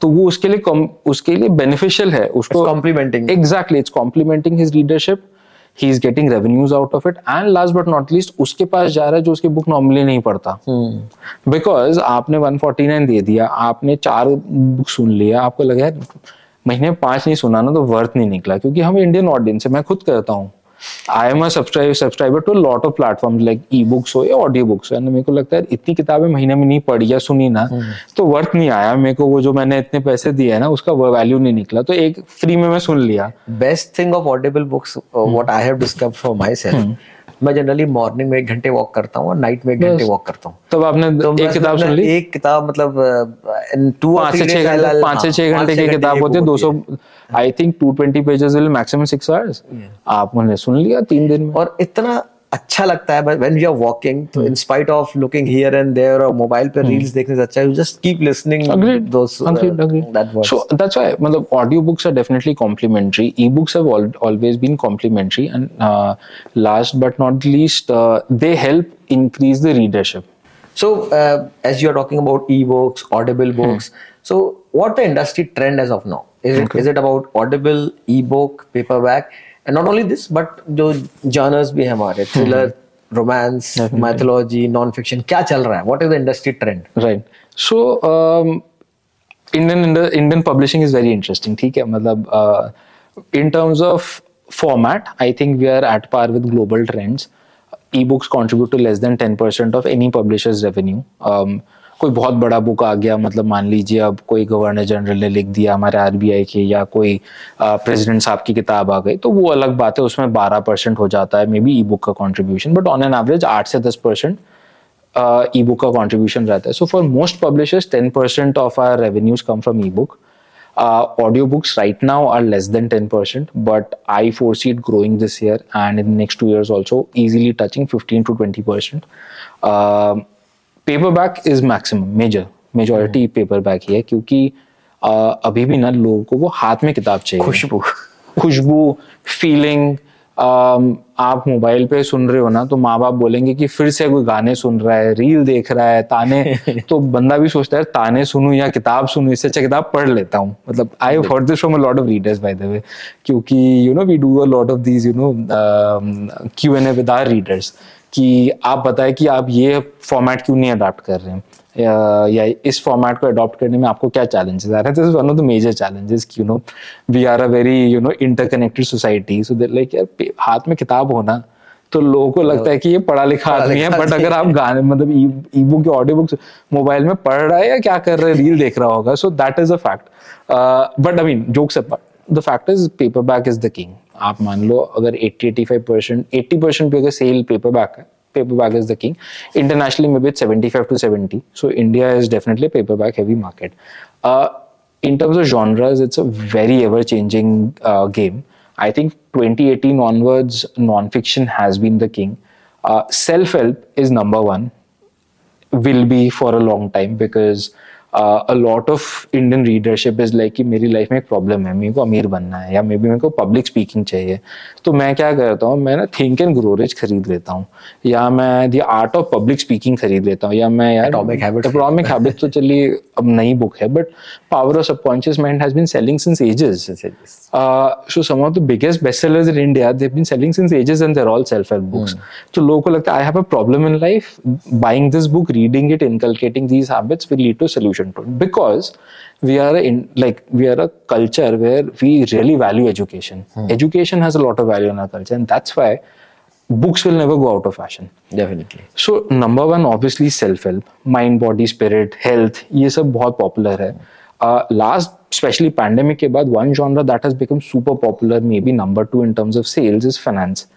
तो वो उसके लिए उसके लिए बेनिफिशियल है उसको complementing exactly it's complementing his readership he is getting revenues out of it and last but not least उसके पास जा रहा है जो उसकी बुक नॉर्मली नहीं पढ़ता बिकॉज़ hmm. आपने 149 दे दिया आपने चार बुक सुन लिया आपको लगा महीने में पाँच नहीं सुना ना तो वर्थ नहीं निकला. क्योंकि हम इंडियन ऑडियंस है मैं खुद करता हूँ। I am subscribe subscriber to lot of platform like ebooks हो या ऑडियो बुक्स हो मेरे को लगता है इतनी किताबें महीने में नहीं पढ़ी या सुनी ना हम्म। तो वर्थ नहीं आया। मेरे को वो जो मैंने इतने पैसे दिए ना उसका वैल्यू नहीं निकला। तो एक फ्री में मैं सुन लिया। Best thing of Audible books what I have discovered for myself मैं जनरली मॉर्निंग में एक घंटे वॉक करता हूँ और नाइट में एक घंटे वॉक करता हूँ। तब आपने तो एक किताब सुन ली? एक किताब मतलब टू पाँच से छह पाँच से छह घंटे की किताब होती है दो सौ I think two twenty pages will maximum six hours आपने सुन लिया तीन दिन में। और इतना अच्छा लगता है व्हेन यू आर वॉकिंग तो in spite of looking here and there और मोबाइल पे रील्स hmm. देखने से अच्छा you just keep listening those that so that's why मतलब audio books are definitely complementary ebooks have always been complementary and last but not least they help increase the readership so uh, as you are talking about ebooks audible books hmm. so what the industry trend as of now? Is it okay. is it about audible ebook paperback? And not only this but जो genres भी है हमारे thriller romance mythology non fiction क्या चल रहा है? What is the industry trend right so Indian Indian publishing is very interesting ठीक है? मतलब in terms of format i think we are at par with global trends. Ebooks contribute to less than 10% of any publisher's revenue. Um, कोई बहुत बड़ा book आ गया मतलब मान लीजिए अब कोई गवर्नर जनरल ने लिख दिया हमारे आरबीआई के या कोई प्रेसिडेंट साहब की किताब आ गई तो वो अलग बात है उसमें बारह परसेंट हो जाता है मे बी ई बुक का contribution but on an average आठ से दस परसेंट ई बुक का कॉन्ट्रीब्यूशन रहता है so for most publishers ten percent of our revenues come from ebook Uh, audiobooks right now are less than 10%, but I foresee it growing this year and in the next two years also, easily touching 15 to 20%. Uh, paper is maximum major majority paperback ही है क्योंकि आ, अभी भी ना लोगों को वो हाथ में किताब चाहिए। खुशबू। खुशबू फीलिंग आप मोबाइल पे सुन रहे हो ना तो माँ बाप बोलेंगे कि फिर से कोई गाने सुन रहा है रील देख रहा है ताने। तो बंदा भी सोचता है ताने सुनू या किताब सुनू इससे अच्छा किताब पढ़ लेता हूँ। मतलब I heard this from a lot of readers by the way क्योंकि you know we do a lot of these you know Q and A with our readers कि आप बताएँ कि आप ये फॉर्मेट क्यों नहीं अडॉप्ट कर रहे हैं? या, या इस फॉर्मेट को अडॉप्ट करने में आपको क्या चैलेंजेस आ रहे हैं? This is one of the major challenges you know we are a very you know interconnected society so like यार हाथ में किताब होना तो लोगों को लगता है कि ये पढ़ा लिखा आदमी है बट अगर आप गाने मतलब ई बुक या ऑडियो बुक्स मोबाइल में पढ़ रहा है या क्या कर रहा है रील देख रहा होगा so that is a fact but I mean jokes the fact is paperback is the king आप मान लो अगर 80 85 परसेंट एट्टी परसेंट भी अगर सेल पेपर बैक है paperback is the king. Internationally, maybe it's 75 to 70. So India is definitely a paperback heavy market. Uh, in terms of genres, it's a very ever changing uh, game. I think 2018 onwards, non-fiction has been the king. Uh, self-help is number one, will be for a long time because lot of Indian readership is like कि मेरी life में एक problem है मेरे को अमीर बनना है या मे बी मेरे को पब्लिक स्पीकिंग चाहिए। तो मैं क्या करता हूँ मैं ना थिंक एंड ग्रोरेज खरीद लेता हूँ या मैं the art of public speaking खरीद लेता हूँ या मैं यारॉमिक हैबिट तो चलिए अब नई बुक है but power of subconscious mind has been selling since ages so some of the biggest best sellers in India they been selling since ages and there all self help books तो लोगों को लगता है I have a problem in life buying this book reading it inculcating these habits will lead to solution to. Because we are in, like we are a culture where we really value education. Hmm. Education has a lot of value in our culture, and that's why books will never go out of fashion. Definitely so number one obviously self help mind body spirit health ये सब बहुत popular है last specially pandemic के बाद one genre that has become super popular maybe number two in terms of sales is finance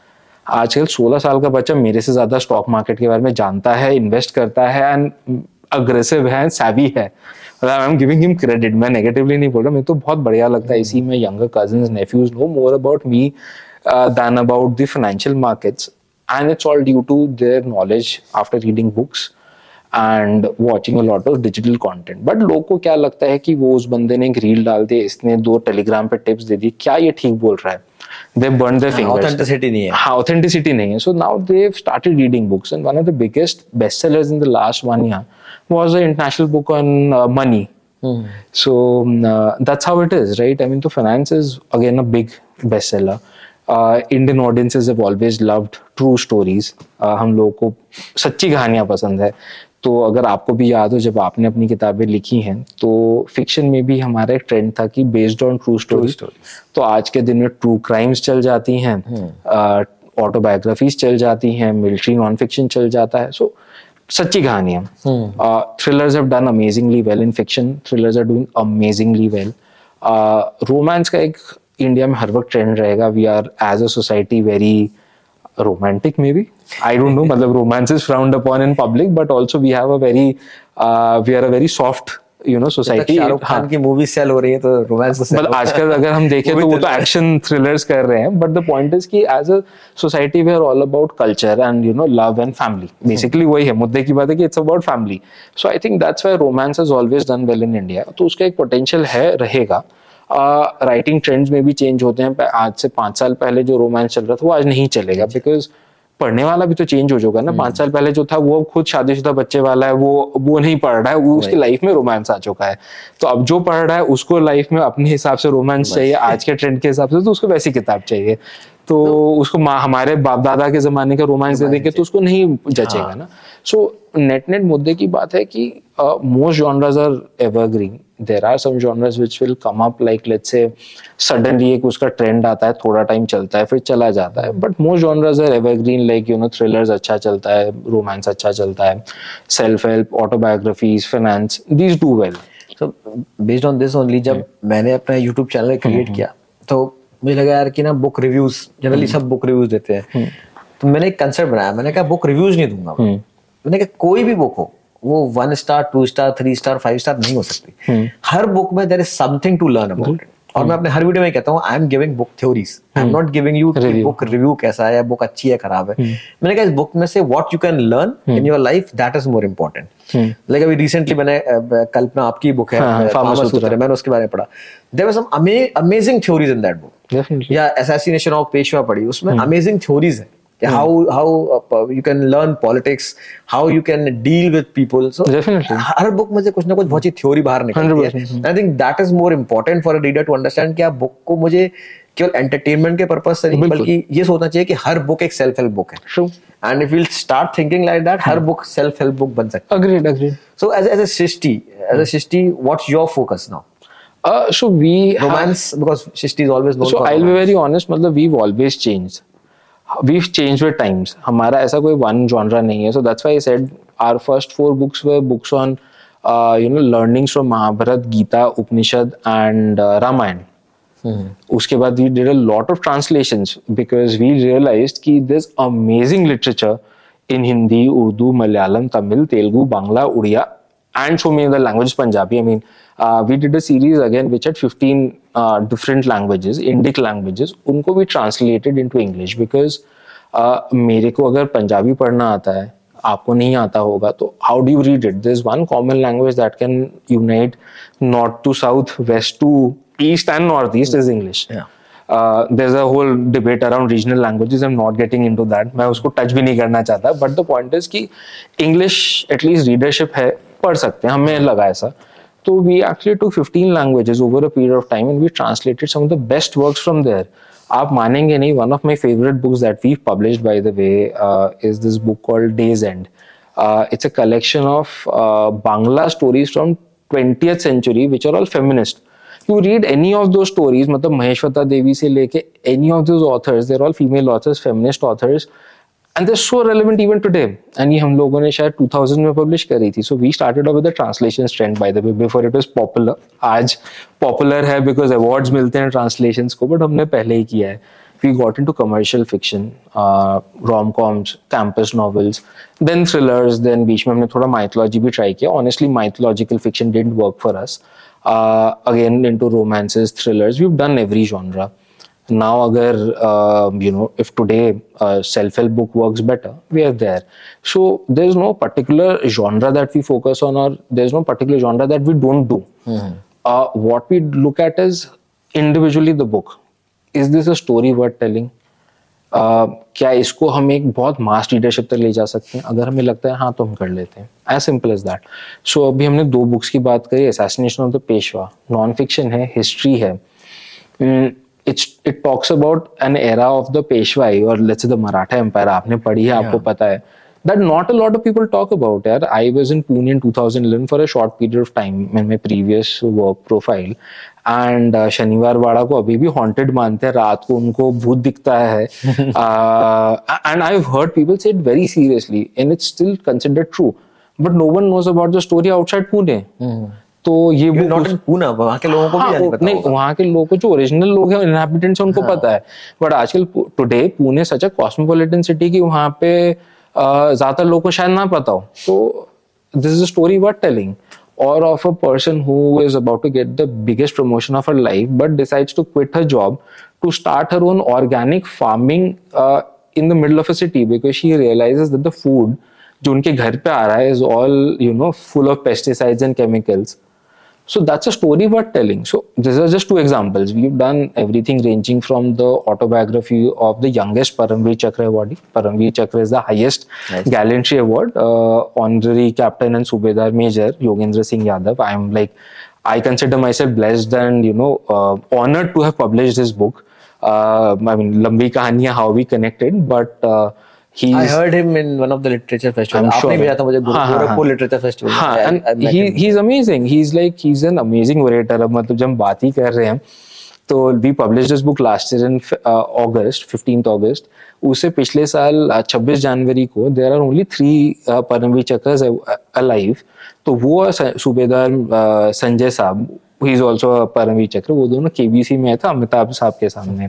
आजकल 16 साल का बच्चा मेरे से ज़्यादा स्टॉक मार्केट के बारे में जानता है इन्वेस्ट करता है एंड अग्रेसिव है सैवी है। गिविंग हिम क्रेडिट मैं नेगेटिवली नहीं बोल रहा मैं तो बहुत बढ़िया लगता है। इसी में younger cousin nephews know more about me than about the financial markets and it's all due to their knowledge after reading books and watching lot of digital content but लोग को क्या लगता है कि वो उस बंदे ने एक रील डाल दिया इसने दो टेलीग्राम पे टिप्स दे दी क्या ये ठीक बोल रहा है? They burn the thing authenticity नहीं है। हाँ ऑथेंटिसिटी नहीं है। So now they started reading books and one of the biggest best seller in the last one year was an international book on uh, money Mm. so um, uh, that's how it is right i mean so finance is again a big bestseller uh, indian audiences have always loved true stories uh, हम लोगों को सच्ची कहानियाँ पसंद है तो अगर आपको भी याद हो जब आपने अपनी किताबें लिखी हैं तो फिक्शन में भी हमारा एक ट्रेंड था कि बेस्ड ऑन ट्रू स्टोरीज तो आज के दिन में ट्रू क्राइम्स चल जाती हैं ऑटोबायोग्राफीज चल जाती हैं मिलिट्री नॉन फिक्शन चल जाता है सो सच्ची कहानियाँ thrillers have done amazingly well in fiction thrillers are doing amazingly well romance का एक इंडिया में हर वक्त ट्रेंड रहेगा। We are as a society very romantic maybe I don't know मतलब romance is frowned upon in public but also we have a very we are a very soft you know society Shahrukh हाँ, खान की movie sale हो रही है तो romance तो मतलब आजकल अगर हम देखें तो वो तो एक्शन थ्रिलर्स कर रहे हैं बट द पॉइंट इज़ कि as a society we are all about culture and you know love and family basically वही है मुद्दे की बात है कि it's about family so I think that's why romance has always done well in India तो उसका एक पोटेंशियल है रहेगा। राइटिंग ट्रेंड्स में भी चेंज होते हैं आज से पाँच साल पहले जो रोमांस चल रहा था वो आज नहीं चलेगा बिकॉज़ पढ़ने वाला भी तो चेंज हो जाएगा ना। पाँच साल पहले जो था वो खुद शादीशुदा बच्चे वाला है वो वो नहीं पढ़ रहा है वो उसकी लाइफ में रोमांस आ चुका है। तो अब जो पढ़ रहा है उसको लाइफ में अपने हिसाब से रोमांस चाहिए आज के ट्रेंड के हिसाब से तो उसको वैसी किताब चाहिए। तो उसको हमारे बाप दादा के जमाने का रोमांस दे देंगे तो उसको नहीं जचेगा ना। सो नेट नेट मुद्दे की बात है कि most genres are evergreen there are some genres which will come up like let's say suddenly एक उसका ट्रेंड आता है थोड़ा टाइम चलता है फिर चला जाता है। But most genres are evergreen like you know thrillers अच्छा चलता है रोमांस अच्छा चलता है self help autobiographies finance these do well so based on this only जब मैंने अपना YouTube चैनल क्रिएट किया तो मुझे लगा यार कि ना बुक रिव्यूज़ जनरली सब बुक रिव्यूज़ देते हैं। तो मैंने एक कंसेप्ट बनाया मैंने कहा बुक रिव्यूज़ नहीं दूँगा मैंने कहा कोई भी बुक हो वो one star two star three star five star नहीं हो सकती। हर बुक में there is something to learn about और मैं अपने हर वीडियो में कहता हूँ I am giving book theories I am not giving you book review कैसा है बुक अच्छी है खराब है। मैंने कहा इस बुक में से what you can learn in your life that is more important like अभी रिसेंटली मैंने कल्पना आपकी बुक है हाँ। Sutra, मैंने उसके बारे में पढ़ा। Were some amazing theories in that book या असैसिनेशन ऑफ़ पेशवा पढ़ी उसमें अमेजिंग थ्योरीज है how how you can learn politics how you can deal with people so. Her book में से कुछ ना कुछ बहुत ही थ्योरी बाहर निकलती है। 100%, I think that is more important for a reader to understand कि आप बुक को मुझे केवल एंटरटेनमेंट के पर्पज से नहीं। बल्कि ये सोचना चाहिए कि हर बुक एक सेल्फ हेल्प बुक है and if will start thinking like that her book self help book बन सकती है। So as as a Srishti as a Srishti what's your focus now Uh, so we romance have- because Shishti is always known so I'll be very honest मतलब we've always changed we've changed with times हमारा ऐसा कोई one genre नहीं है so that's why I said our first four books were books on uh, you know learnings from Mahabharat Gita Upanishad and uh, Ramayana उसके बाद we did a lot of translations because we realized कि there's amazing literature in Hindi, Urdu, Malayalam, Tamil, Telugu, Bangla, Odia, and so many other languages, Punjabi. I mean, uh, we did a series again which had 15 uh, different languages, Indic languages. उनको we translated into English because uh, मेरे को अगर पंजाबी पढ़ना आता है आपको नहीं आता होगा तो how do you read it this one common language that can unite north to south west to east and north east is English there a whole debate around regional languages I am not getting into that मैं उसको touch भी नहीं करना चाहता. But the point is कि English at least readership है पढ़ सकते हैं. हमें लगा ऐसा. तो we actually to 15 languages over a period of time and we translated some of the best works from there आप मानेंगे नहीं one of my favourite books that we published by the way is this book called days and it's a collection of Bangla stories from twentieth century which are all feminist you read any of those stories मतलब महेश्वता देवी से लेके any of those authors, they're all female authors, feminist authors and they're so relevant even today and ये हम लोगों ने शायद 2000 में publish करी थी so we started off with the translation trend by the way before it was popular आज popular है because awards मिलते हैं translations को but हमने पहले ही किया है we got into commercial fiction, uh, rom-coms, campus novels, then thrillers, then बीच में हमने थोड़ा mythology भी try किया. Honestly, mythological fiction didn't work for us. uh, again into romances thrillers we've done every genre Now agar uh, you know if today a self-help book works better we are there so there's no particular genre that we focus on or there's no particular genre that we don't do mm-hmm. uh, what we look at is individually the book is this a story worth telling Uh, क्या इसको हम एक बहुत मास leadership तक ले जा सकते हैं अगर हमें लगता है हाँ तो हम कर लेते हैं as simple as that so अभी हमने दो बुक्स की बात करी assassination of the Peshwa non fiction है हिस्ट्री है it's it talks about an era of the Peshwai और लेट्स द मराठा एम्पायर आपने पढ़ी है आपको पता है। That not a lot of people talk about. Yeah? I was in Pune in 2011 for a short period of time in my previous work profile. And uh, Shaniwar Wada को अभी भी haunted मानते हैं। रात को उनको भूत दिखता है। And I heard people see it very seriously and it's still considered true but no one knows about the story outside Pune तो ये वो नॉट पूना वहाँ के लोगों को भी हाँ, पता नहीं वहाँ के लोगों जो ओरिजिनल लोग हैं इनहेबिटेंट्स उनको हाँ। पता है। बट आजकल today Pune such a cosmopolitan city की वहाँ पे ज़्यादातर लोगों को शायद ना पता हो। तो this is a story worth telling और of a person who is about to get the biggest promotion of her life but decides to quit her job to start her own organic farming in the middle of a city because she realise that the food जो उनके घर पे आ रहा है is all you know full of pesticides and chemicals so that's a story worth telling. So these are just two examples. We've done everything ranging from the autobiography of the youngest Paramveer Chakra awardee. Paramveer Chakra is the highest nice. gallantry award. Uh, honorary captain and Subedar Major Yogendra Singh Yadav. I'm like, I consider myself blessed and you know uh, honored to have published this book. Uh, I mean, Lambi Kahaniya, how we connected, but uh, He's, I heard him in one of the literature festivals. I'm sure. भेजा था मुझे Gorakhpur literature festival. हाँ, and he he's amazing. He's like he's an amazing orator. अब मतलब जब हम बात ही कर रहे हैं तो we publish this book last year in August fifteen August उससे पिछले साल 26 जनवरी को there are only three Paramvir Chakras alive तो वो सूबेदार संजय साहब ही इज़ ऑल्सो परमवीर चक्र वो दोनों केबीसी में थे अमिताभ साहब के सामने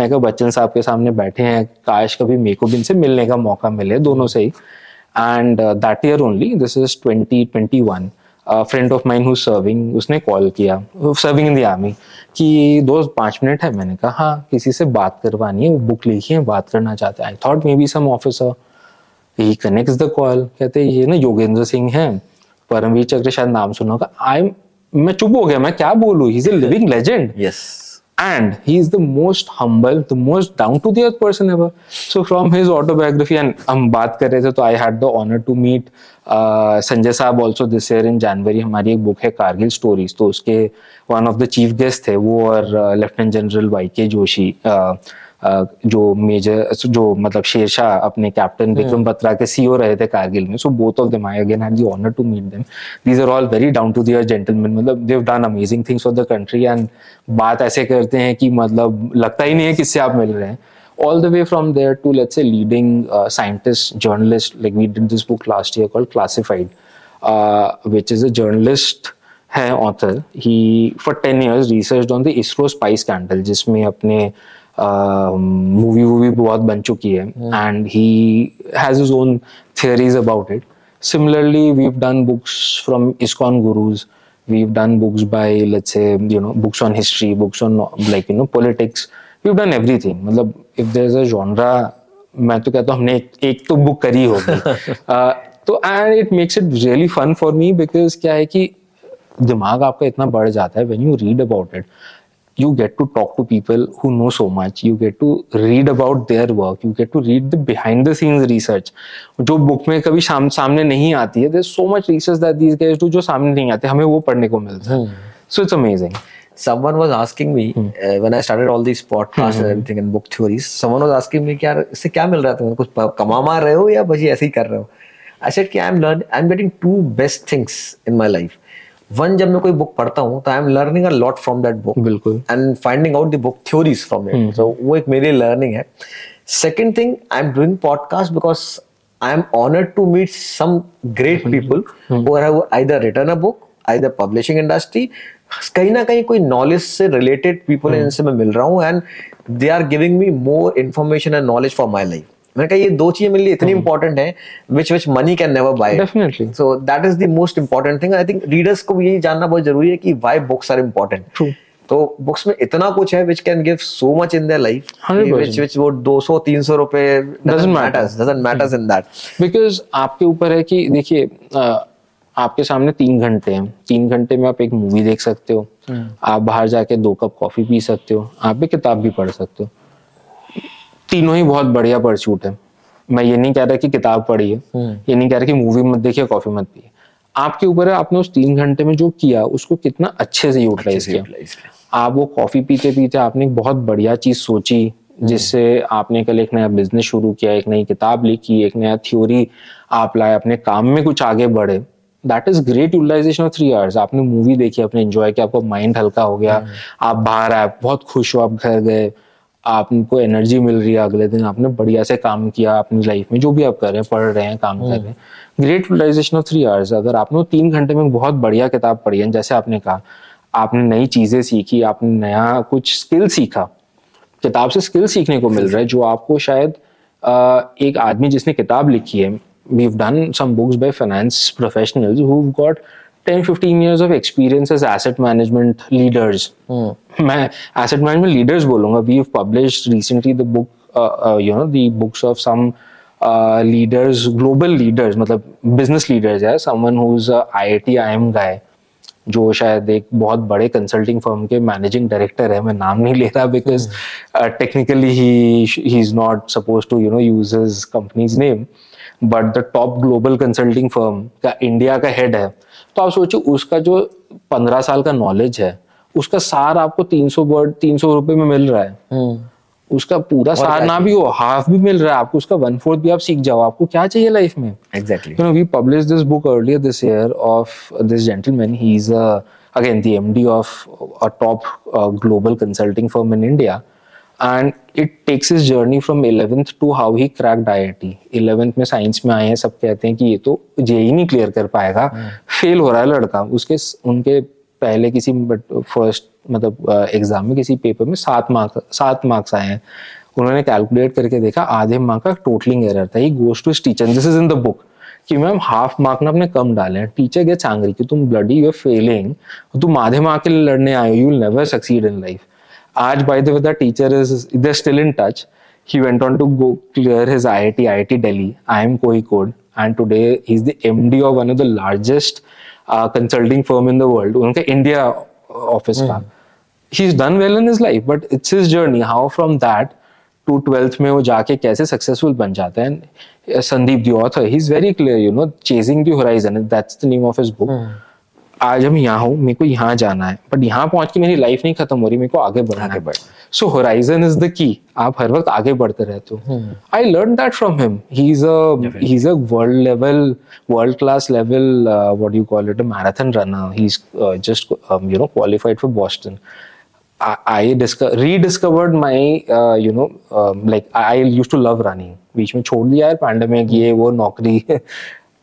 मैं कहा बच्चन साहब के सामने बैठे हैं, काश कभी मेरे को भी इनसे मिलने का मौका मिले, दोनों से ही। And that year only this is twenty twenty one friend of mine who serving उसने कॉल किया सर्विंग इन द आर्मी कि दोस्त पाँच मिनट है, मैंने कहा हाँ किसी से बात करवानी है, वो बुक लिखी है, बात करना चाहते हैं। I thought maybe some officer he connects the call कहते, ये ना योगेंद्र सिंह है। परमवीर चक्र शायद नाम सुना होगा। आई मैं चुप हो गया, मैं क्या बोलूँ? Is a living legend yes and he is the most humble the most down to the earth person ever so from his autobiography and हम बात कर रहे थे तो I had the honor to meet uh, Sanjay साहब also this year in January हमारी एक book है कारगिल स्टोरीज तो उसके one of the chief guests थे वो और लेफ्टिनेंट जनरल वाई के जोशी uh, जो मेजर जो मतलब शेरशाह अपने कैप्टन हम्म। विक्रम बत्रा के सीईओ रहे थे कारगिल में so both of them I again had the honour to meet them these are all very down to their gentleman मतलब they have done amazing things for the country and बात ऐसे करते हैं कि मतलब लगता ही नहीं है किससे आप मिल रहे हैं। All the way from there to let's say leading scientist journalist like we did this book last year called classified which is a journalist है author he for ten years research on the ISRO spy scandal जिसमें अपने movie वूवी बहुत बन चुकी है and he has his own theories about it similarly we done books from ISKCON gurus we've done books by let's say you know books on history books on like you know politics. We've done everything. मतलब if there's a genre मैं तो कहता हूँ हमने एक, एक तो book करी होगी। Uh, तो and it makes it really fun for me because क्या है कि दिमाग आपका इतना बढ़ जाता है when you read about it you get to talk to people who know so much you get to read about their work you get to read the behind the scenes research जो book में कभी साम, सामने नहीं आती है there's so much research that these guys do जो सामने नहीं आते हमें वो पढ़ने को मिलता है so it's amazing someone was asking me hmm. uh, when I started all these podcasts hmm. and everything and book theories someone was asking me यार इससे क्या मिल रहा है तुम्हें कुछ कमा मा रहे हो या बस ऐसे ही कर रहे हो I said कि I'm learn I'm getting two best things in my life one जब मैं कोई बुक पढ़ता हूँ तो I am learning a lot from that book बिल्कुल। And finding out the book theories from it so वो एक मेरी लर्निंग है। Second thing I am doing podcast because I am honoured to meet some great people have either written a book either publishing industry कहीं ना कहीं कोई knowledge से related people है जिनसे मैं मिल रहा हूँ and they are giving me more information and knowledge for my life मैंने कहा ये दो चीज़ें मेरे लिए इतनी इंपॉर्टेंट है which which money can never buy definitely so that is the most important thing I think readers को यही जानना बहुत ज़रूरी है कि वाई बुक्स आर इंपॉर्टेंट तो बुक्स में इतना कुछ है which can give so much in their life which which वो 200 300 रुपए doesn't matters doesn't matters in that because आपके ऊपर है कि देखिए आपके सामने तीन घंटे हैं। तीन घंटे में आप एक मूवी देख सकते हो। Hmm. आप बाहर जाके दो कप कॉफ़ी पी सकते हो। आप भी किताब भी पढ़ सकते हो। तीनों ही बहुत बढ़िया परस्यूट है। मैं ये नहीं कह रहा कि किताब पढ़िए हम्म। ये नहीं कह रहा कि मूवी मत देखिए कॉफ़ी मत पिए। आपके ऊपर है आपने उस तीन घंटे में जो किया उसको कितना अच्छे से यूटिलाइज किया। आप वो कॉफ़ी पीते पीते आपने एक बहुत बढ़िया चीज़ सोची हम्म। जिससे आपने कल एक नया बिज़नेस शुरू किया एक नई किताब लिखी एक नया थ्योरी आप लाए अपने काम में कुछ आगे बढ़े। That is great utilization of three hours आपने मूवी देखी आपने एंजॉय किया आपका माइंड हल्का हो गया। हम्म। आप बाहर आए बहुत खुश हो आप घर गए आपको एनर्जी मिल रही है अगले दिन आपने बढ़िया से काम किया अपनी लाइफ में जो भी आप कर रहे हैं पढ़ रहे हैं काम कर रहे हैं। Great utilization of three hours अगर आपने तीन घंटे में बहुत बढ़िया किताब पढ़ी है जैसे आपने कहा आपने नई चीज़ें सीखी आपने नया कुछ स्किल सीखा किताब से स्किल सीखने को मिल रहा है जो आपको शायद एक आदमी जिसने किताब लिखी है we done some books by finance professionals who got 10 15 years of experience as asset management leaders hmm. मैं asset management leaders बोलूँगा we have published recently the book uh, uh, you know the books of some uh, leaders global leaders मतलब business leaders है someone who's a IIT IM guy जो शायद एक बहुत बड़े consulting firm के managing director है मैं नाम नहीं ले रहा because technically he he is not suppose to you know use companies name but the top global consulting firm का इंडिया का हेड है तो आप सोचिए उसका जो पंद्रह साल का नॉलेज है उसका सार आपको तीन सौ वर्ड तीन सौ रुपए में मिल रहा है। हम्म। उसका पूरा सार ना भी हो हाफ़ भी मिल रहा है आपको उसका वन फोर्थ भी आप सीख जाओ आपको क्या चाहिए लाइफ में? Exactly you know we publish this book earlier this year of this gentleman he is again the MD of a top global consulting firm in India and it takes his journey from eleventh to how he cracked I eleventh में science में आए हैं सब कहते हैं कि ये तो जे ही नहीं क्लियर कर पाएगा। Fail hmm. हो रहा है लड़का। उसके उनके पहले किसी फ़र्स्ट मतलब एग्ज़ाम में किसी पेपर में सात मार्क्स सात मार्क्स आए हैं। उन्होंने कैलकुलेट करके देखा आधे मार्क का टोटलिंग एरर था। He goes to teacher this is in the book कि मैम हाफ़ मार्क ना अपने कम डाले। हैं टीचर गेट्स एंग्री कि तुम ब्लडी यू आर फेलिंग तुम आधे मार्क के लिए लड़ने आए you will never succeed in life आज by the way the teacher is is still in touch he went on to go clear his I I T I M कोई code and today is the M of one of the largest consulting firm in the world उनका India office का। He is done well in his life but it's his journey how from that to twelfth में वो जाके कैसे successful बन जाते हैं? Sandeep the author he. Is very clear you know chasing the horizon that's the name of his book आज हम यहाँ हूँ मेरे को यहाँ जाना है। बट यहाँ पहुँच के मेरी लाइफ नहीं खत्म हो रही मेरे को आगे बढ़ना आगे बढ़। सो होराइजन इज़ द की आप हर वक्त आगे बढ़ते रहते हो। I learn that from him he is he is a world level world class level what you call it a marathon runner he is just you know qualified for Boston I discover, rediscovered my uh, you know um, like I used to love running. बीच में छोड़ दिया है pandemic ये वो नौकरी।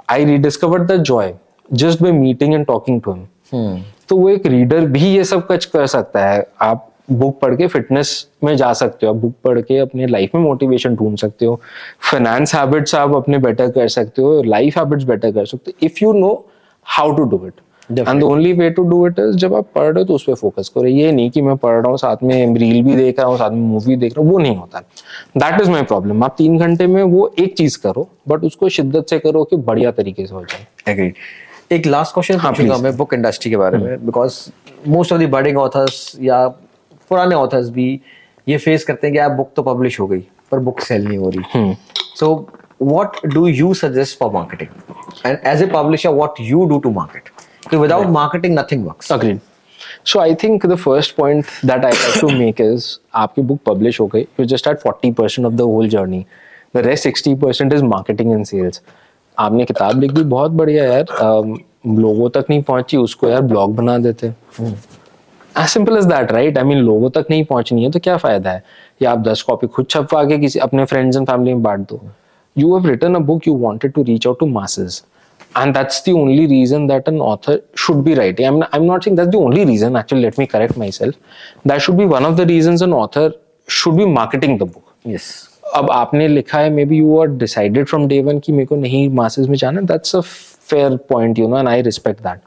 I rediscovered the joy. Just by meeting and talking to him तो वो एक रीडर भी ये सब कुछ कर सकता है। आप बुक पढ़ के फिटनेस में जा सकते हो। आप बुक पढ़ के अपने लाइफ में मोटिवेशन ढूंढ सकते हो। फाइनेंस हैबिट्स आप अपने बेटर कर सकते हो। लाइफ हैबिट्स बेटर कर सकते हो। If you know how to do it and only way to do it is जब आप पढ़ रहे हो तो उस पर फोकस करो। ये नहीं कि मैं पढ़ रहा हूँ साथ में रील भी देख रहा हूँ साथ में मूवी देख रहा हूँ। वो नहीं होता। दैट इज़ माई प्रॉब्लम आप तीन घंटे में वो एक चीज़ करो बट उसको शिद्दत से करो कि बढ़िया तरीके से हो जाए। एग्रीड एक लास्ट क्वेश्चन पूछूँगा मैं बुक इंडस्ट्री के बारे में because most of the budding authors या पुराने ऑथर्स भी ये फेस करते हैं कि आप बुक तो पब्लिश हो गई पर बुक सेल नहीं हो रही। So what do you suggest for marketing and as a publisher what you do to market without marketing nothing work so I think the first point that I have to make is आपकी book publish हो गई you just at 40% of the whole journey the rest 60% is marketing and sales आपने किताब लिख भी बहुत बढ़िया यार। लोगों तक नहीं पहुँची उसको यार ब्लॉग बना देते। As simple is that right I mean लोगों तक नहीं पहुंचनी है तो क्या फ़ायदा है? या आप दस कॉपी खुद छपवा के किसी अपने फ्रेंड्स एंड फैमिली में बांट दो। You have written a book you wanted to reach out to masses and that's the only reason that an author should be write I am not saying that the only reason actually let me correct myself that should be one of the reason an author should be marketing the book अब आपने लिखा है maybe you are decided from day one कि मेरे को नहीं masses में जाना that's a fair point you know and I respect that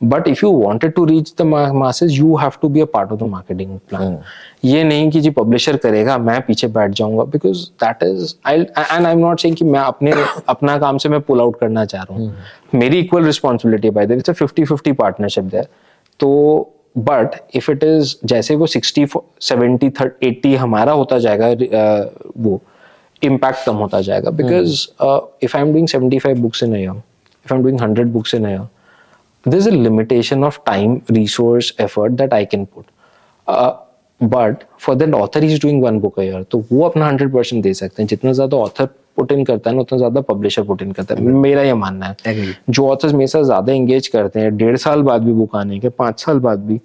but if you wanted to reach the masses you have to be a part of the marketing plan ये नहीं कि जी पब्लिशर करेगा मैं पीछे बैठ जाऊँगा because that is I and I am not saying कि मैं अपने अपना काम से मैं पुल आउट करना चाह रहा हूँ। मेरी equal responsibility by the it's a fifty fifty partnership there तो बट इफ़ इट इज़ जैसे वो सिक्सटी सेवेंटी थर्ट एट्टी हमारा होता जाएगा uh, वो इम्पैक्ट कम होता जाएगा। Because if I am doing seventy five books in year if I am doing hundred books in there's a limitation of time resource effort that i can put. uh, but for that author is doing one book a year तो वो अपना hundred percent दे सकते हैं। जितना ज़्यादा author put in करता है ना उतना ज़्यादा पब्लिशर पुट इन करता है। मेरा ये मानना है। जो ऑथर्स मेरे साथ ज़्यादा एंगेज करते हैं डेढ़ साल बाद भी बुक आने के पाँच साल बाद भी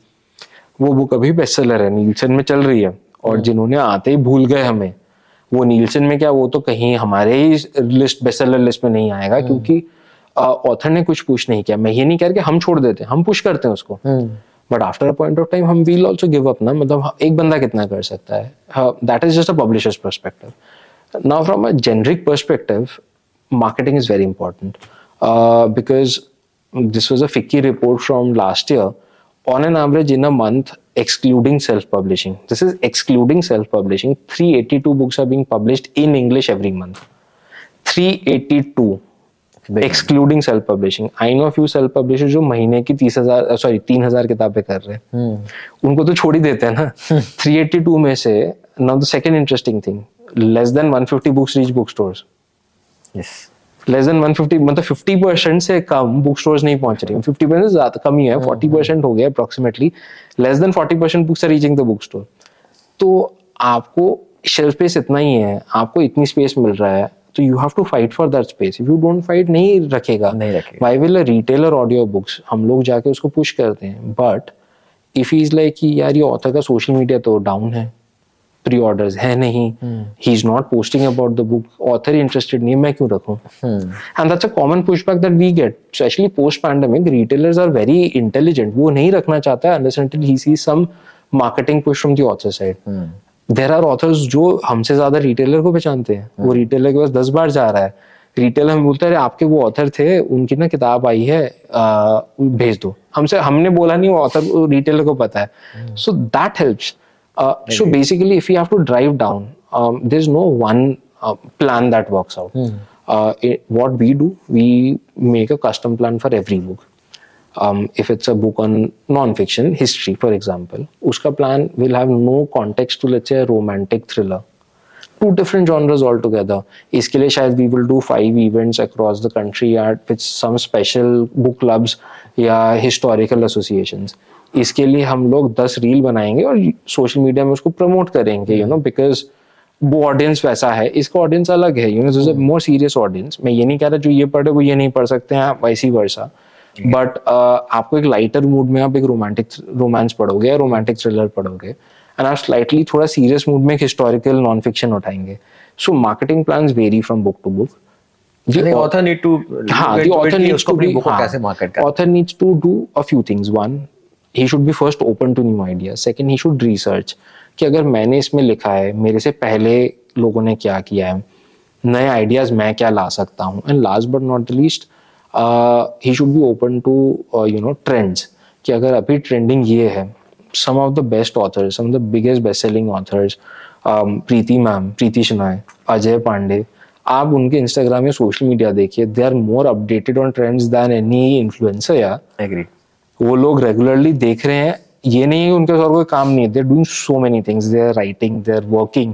वो बुक अभी बेस्ट सेलर है नीलसन में चल रही है। और जिन्होंने आते ही भूल गए हमें वो नीलसन में क्या वो तो कहीं हमारे ही लिस्ट बेस्ट सेलर लिस्ट में नहीं आएगा क्योंकि ऑथर ने कुछ पुश नहीं किया। मैं ये नहीं कह रहा कि हम छोड़ देते हैं हम पुश करते हैं उसको। But after a point of time हम वील ऑल्सो गिव अप ना। मतलब एक बंदा कितना कर सकता है? That is just a publisher's perspective Now from a generic perspective marketing is very important uh, because this was a FICCI report from last year. On an average, in a month, excluding self publishing, this is excluding self publishing, 382 books are being published in English every month. 382 excluding self publishing I know few self publisher जो महीने की तीस हजार sorry तीन हजार किताबें कर रहे हैं उनको तो छोड़ ही देते हैं ना 382 में से now the second interesting thing less than 150 books reach book stores yes. Less than 150 मतलब 50 परसेंट से कम बुक स्टोर्स नहीं पहुँच रही। 50 परसेंट ज़्यादा कम ही है 40 परसेंट हो गया approximately less than 40 percent books are reaching the book store तो आपको शेल्फ स्पेस इतना ही है आपको इतनी स्पेस मिल रहा है तो you have to fight for that space if you don't fight नहीं रखेगा। नहीं रखेगा। Why will retailer audio books हम लोग जाके उसको पुश करते हैं। बट इफ़ इज़ लाइक कि यार ये ऑथर का सोशल मीडिया तो डाउन है। प्री ऑर्डर्स है नहीं. He is not posting about the book author interested नहीं है मैं क्यों रखूँ? And that's a common pushback that we get specially post pandemic retailers are very intelligent वो नहीं रखना चाहता है unless sees some marketing push from the author side. There are authors जो हमसे ज़्यादा रिटेलर को पहचानते हैं. वो रिटेलर के पास दस बार जा रहा है. रिटेलर हमें बोलता है आपके वो ऑथर थे उनकी ना किताब आई है भेज दो. हमसे हमने बोला नहीं वो ऑथर रिटेलर को पता है. So that helps So basically if you have to drive down there is no one plan that works out. Uh, it, what we do, we make a custom plan for every book. Um, if it's a book on non-fiction, history, for example, uska plan will have no context to let's say a romantic thriller. Two different genres altogether. इसके लिए शायद we will do five events across the country at with some special book clubs या historical associations. इसके लिए हम लोग दस reel बनाएँगे और सोशल मीडिया में उसको प्रमोट करेंगे यू नो बिकॉज़ वो ऑडियंस वैसा है। इसका ऑडियंस अलग है you know more serious audience मैं ये नहीं कह रहा जो ये पढ़े वो ये नहीं पढ़ सकते हैं वैसी वर्षा बट आपको एक लाइटर मूड में आप एक रोमांटिक रोमांस पढ़ोगे या रोमांटिक थ्रिलर पढ़ोगे एंड आप स्लाइटली थोड़ा सीरियस मूड में एक हिस्टोरिकल नॉन फिक्शन उठाएँगे so marketing plan vary from book to book I think author need to हाँ, look the into author it कि शुड उसको first open to new idea second he should research कि अगर मैंने इसमें लिखा है, मेरे से पहले लोगों ने क्या किया है, नए आइडियाज़ मैं क्या ला सकता हूँ? And last but not the least he should be open to you know trends कि अगर अभी ट्रेंडिंग ये है some of the best authors some of the biggest best selling authors Preeti ma'am, Preeti Shenoy, Ajay Pandey, आप उनके Instagram या social media देखिए they are more updated on trends than any influencer या agree वो लोग regularly देख रहे हैं। ये नहीं है उनके और कोई काम नहीं है। There doing so many things they are writing they are working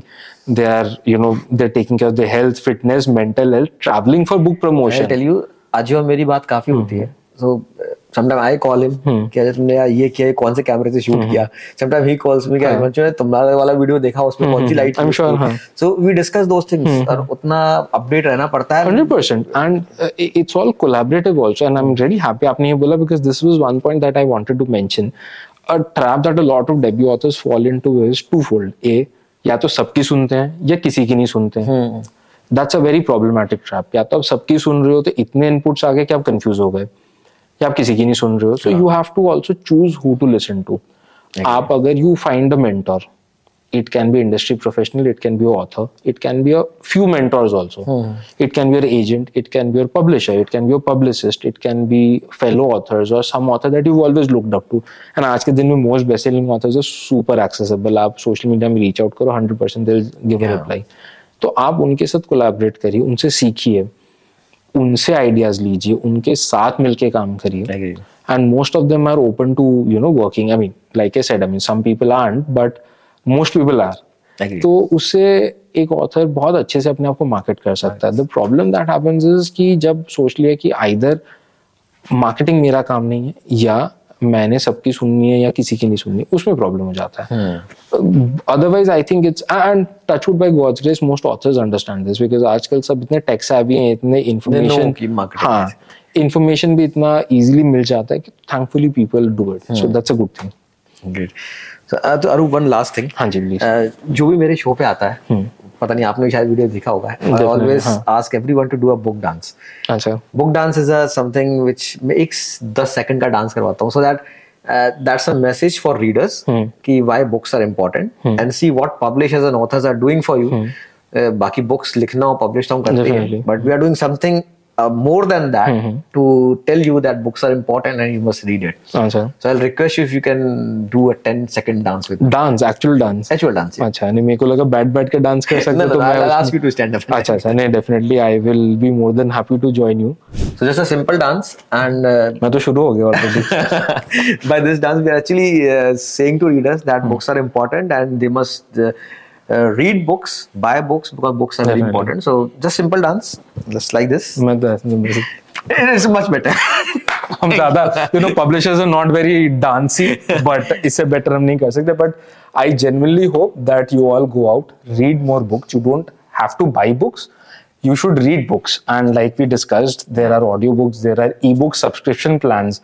they are you know they are taking care of the health fitness mental health travelling for book promotion tell you आज मेरी बात काफ़ी होती है so sometime I call him कि अजय तुमने यार ये किया कौन से कैमरे से शूट किया? समटाइम ही कॉल्स मी कि हिमांशु ने तुम्हारा वाला वीडियो देखा उसमें कौन सी लाइट हाँ. So we discuss those things और उतना अपडेट रहना पड़ता है। 100% and uh, i- it's all collaborative also and i'm really happy. आपने ये बोला because this was one point that i wanted to mention. A trap that a lot of debut authors fall into is twofold. A या तो सबकी सुनते हैं या किसी की नहीं सुनते हैं। That's a very problematic trap या तो आप सबकी सुन रहे हो तो इतने इनपुट्स आ गए कि आप कंफ्यूज हो गए। आप किसी की नहीं सुन रहे हो so you have to also choose who to listen to आप अगर you find a mentor it can be industry professional it can be author it can be a few mentors also it can be uh agent it can be uh publisher it can be uh publicist it can be fellow authors और some author that you always looked up to and आज के दिन में most bestselling authors are super accessible आप social media में reach out करो hundred percent they'll give reply तो आप उनके साथ कोलाबरेट करिए उनसे सीखिए। उनसे आइडियाज़ लीजिए उनके साथ मिलके काम करिए। And most of them are open to you know working I mean like a said I mean some people aren't but most people are तो उससे एक ऑथर बहुत अच्छे से अपने आप को मार्केट कर सकता है। The problem that happens is कि जब सोच लिया कि आइदर मार्केटिंग मेरा काम नहीं है या मैंने सबकी सुननी है या किसी की नहीं सुननी उसमें प्रॉब्लम हो जाता है। Otherwise I think it's and touch wood by God's grace most authors understand this because आजकल सब इतने टेक हैवी हैं इतने इंफॉर्मेशन की मार्केट हाँ इंफॉर्मेशन भी इतना इजीली मिल जाता है कि thankfully people do it so that's a good thing great तो अरू वन लास्ट थिंग हाँ जी प्लीज़ जो भी मेरे शो पे आता है पता नहीं आपने शायद वीडियो देखा होगा I always ask everyone to do a book dance अच्छा. Book dance is a something which मैं एक 10 सेकंड का डांस करवाता हूँ so that that's a message for readers कि why books are important and see what publishers and authors are doing for you बाकी books लिखना और पब्लिश तो हम करते हैं but we are doing something more than that to tell you that books are important and you must read it अच्छा so i'll request you if you can do a 10 second dance with me dance actual dance actual dance yeah. अच्छा नहीं मेरे को लगा बैठ बैठ के dance कर सकते no, no, तो no, मैं I'll, I'll उसमें- ask you to stand up अच्छा अच्छा नहीं definitely I will be more than happy to join you so just a simple dance and uh, मैं तो शुरू हो गया already by this dance we are actually uh, saying to readers that books are important and they must uh, uh, read books buy books because books are very important so just simple dance just like this मैं तो ऐसे नहीं बोल- it is much better हम ज़्यादा you know publishers are not very dancy but इससे better हम नहीं कर सकते but I genuinely hope that you all go out read more books you don't have to buy books you should read books and like we discussed there are audiobooks there are ebook subscription plans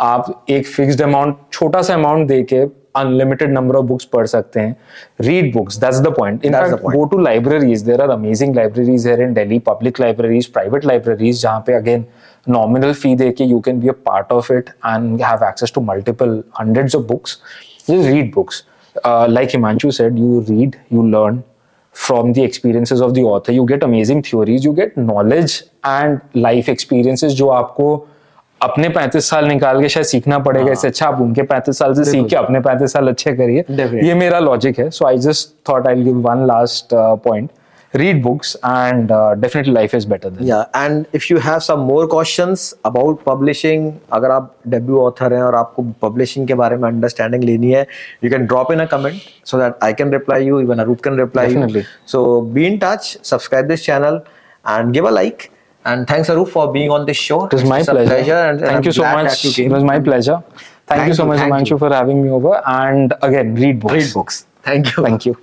आप एक fixed amount छोटा सा amount दे के unlimited number of books पढ़ सकते हैं। Read books that's the point in go to libraries there are amazing libraries here in Delhi public libraries private libraries जहाँ पे अगेन नॉमिनल फ़ी दे के you can be a part of it and have access to multiple hundreds of books read books like Himanshu said you read you learn from the experiences of the author you get amazing theories you get knowledge and life experiences जो आपको अपने 35 साल निकाल के शायद सीखना पड़ेगा इससे अच्छा आप उनके 35 साल से सीख के अपने 35 साल अच्छे करिए ये मेरा लॉजिक है so I just thought I give one last point read books and uh, definitely life is better than yeah and if you have some more questions about publishing अगर आप डेब्यू ऑथर हैं और आपको publishing के बारे में understanding लेनी है you can drop in a comment so that I can reply you even Arup can reply Definitely. you so be in touch subscribe this channel and give a like and thanks Arup for being on this show It was my a pleasure. and, Thank I'm you so much. you. It was my pleasure. Thank, Thank you so much, Himanshu, for having me over. And again, read books. read books thank you Thank you.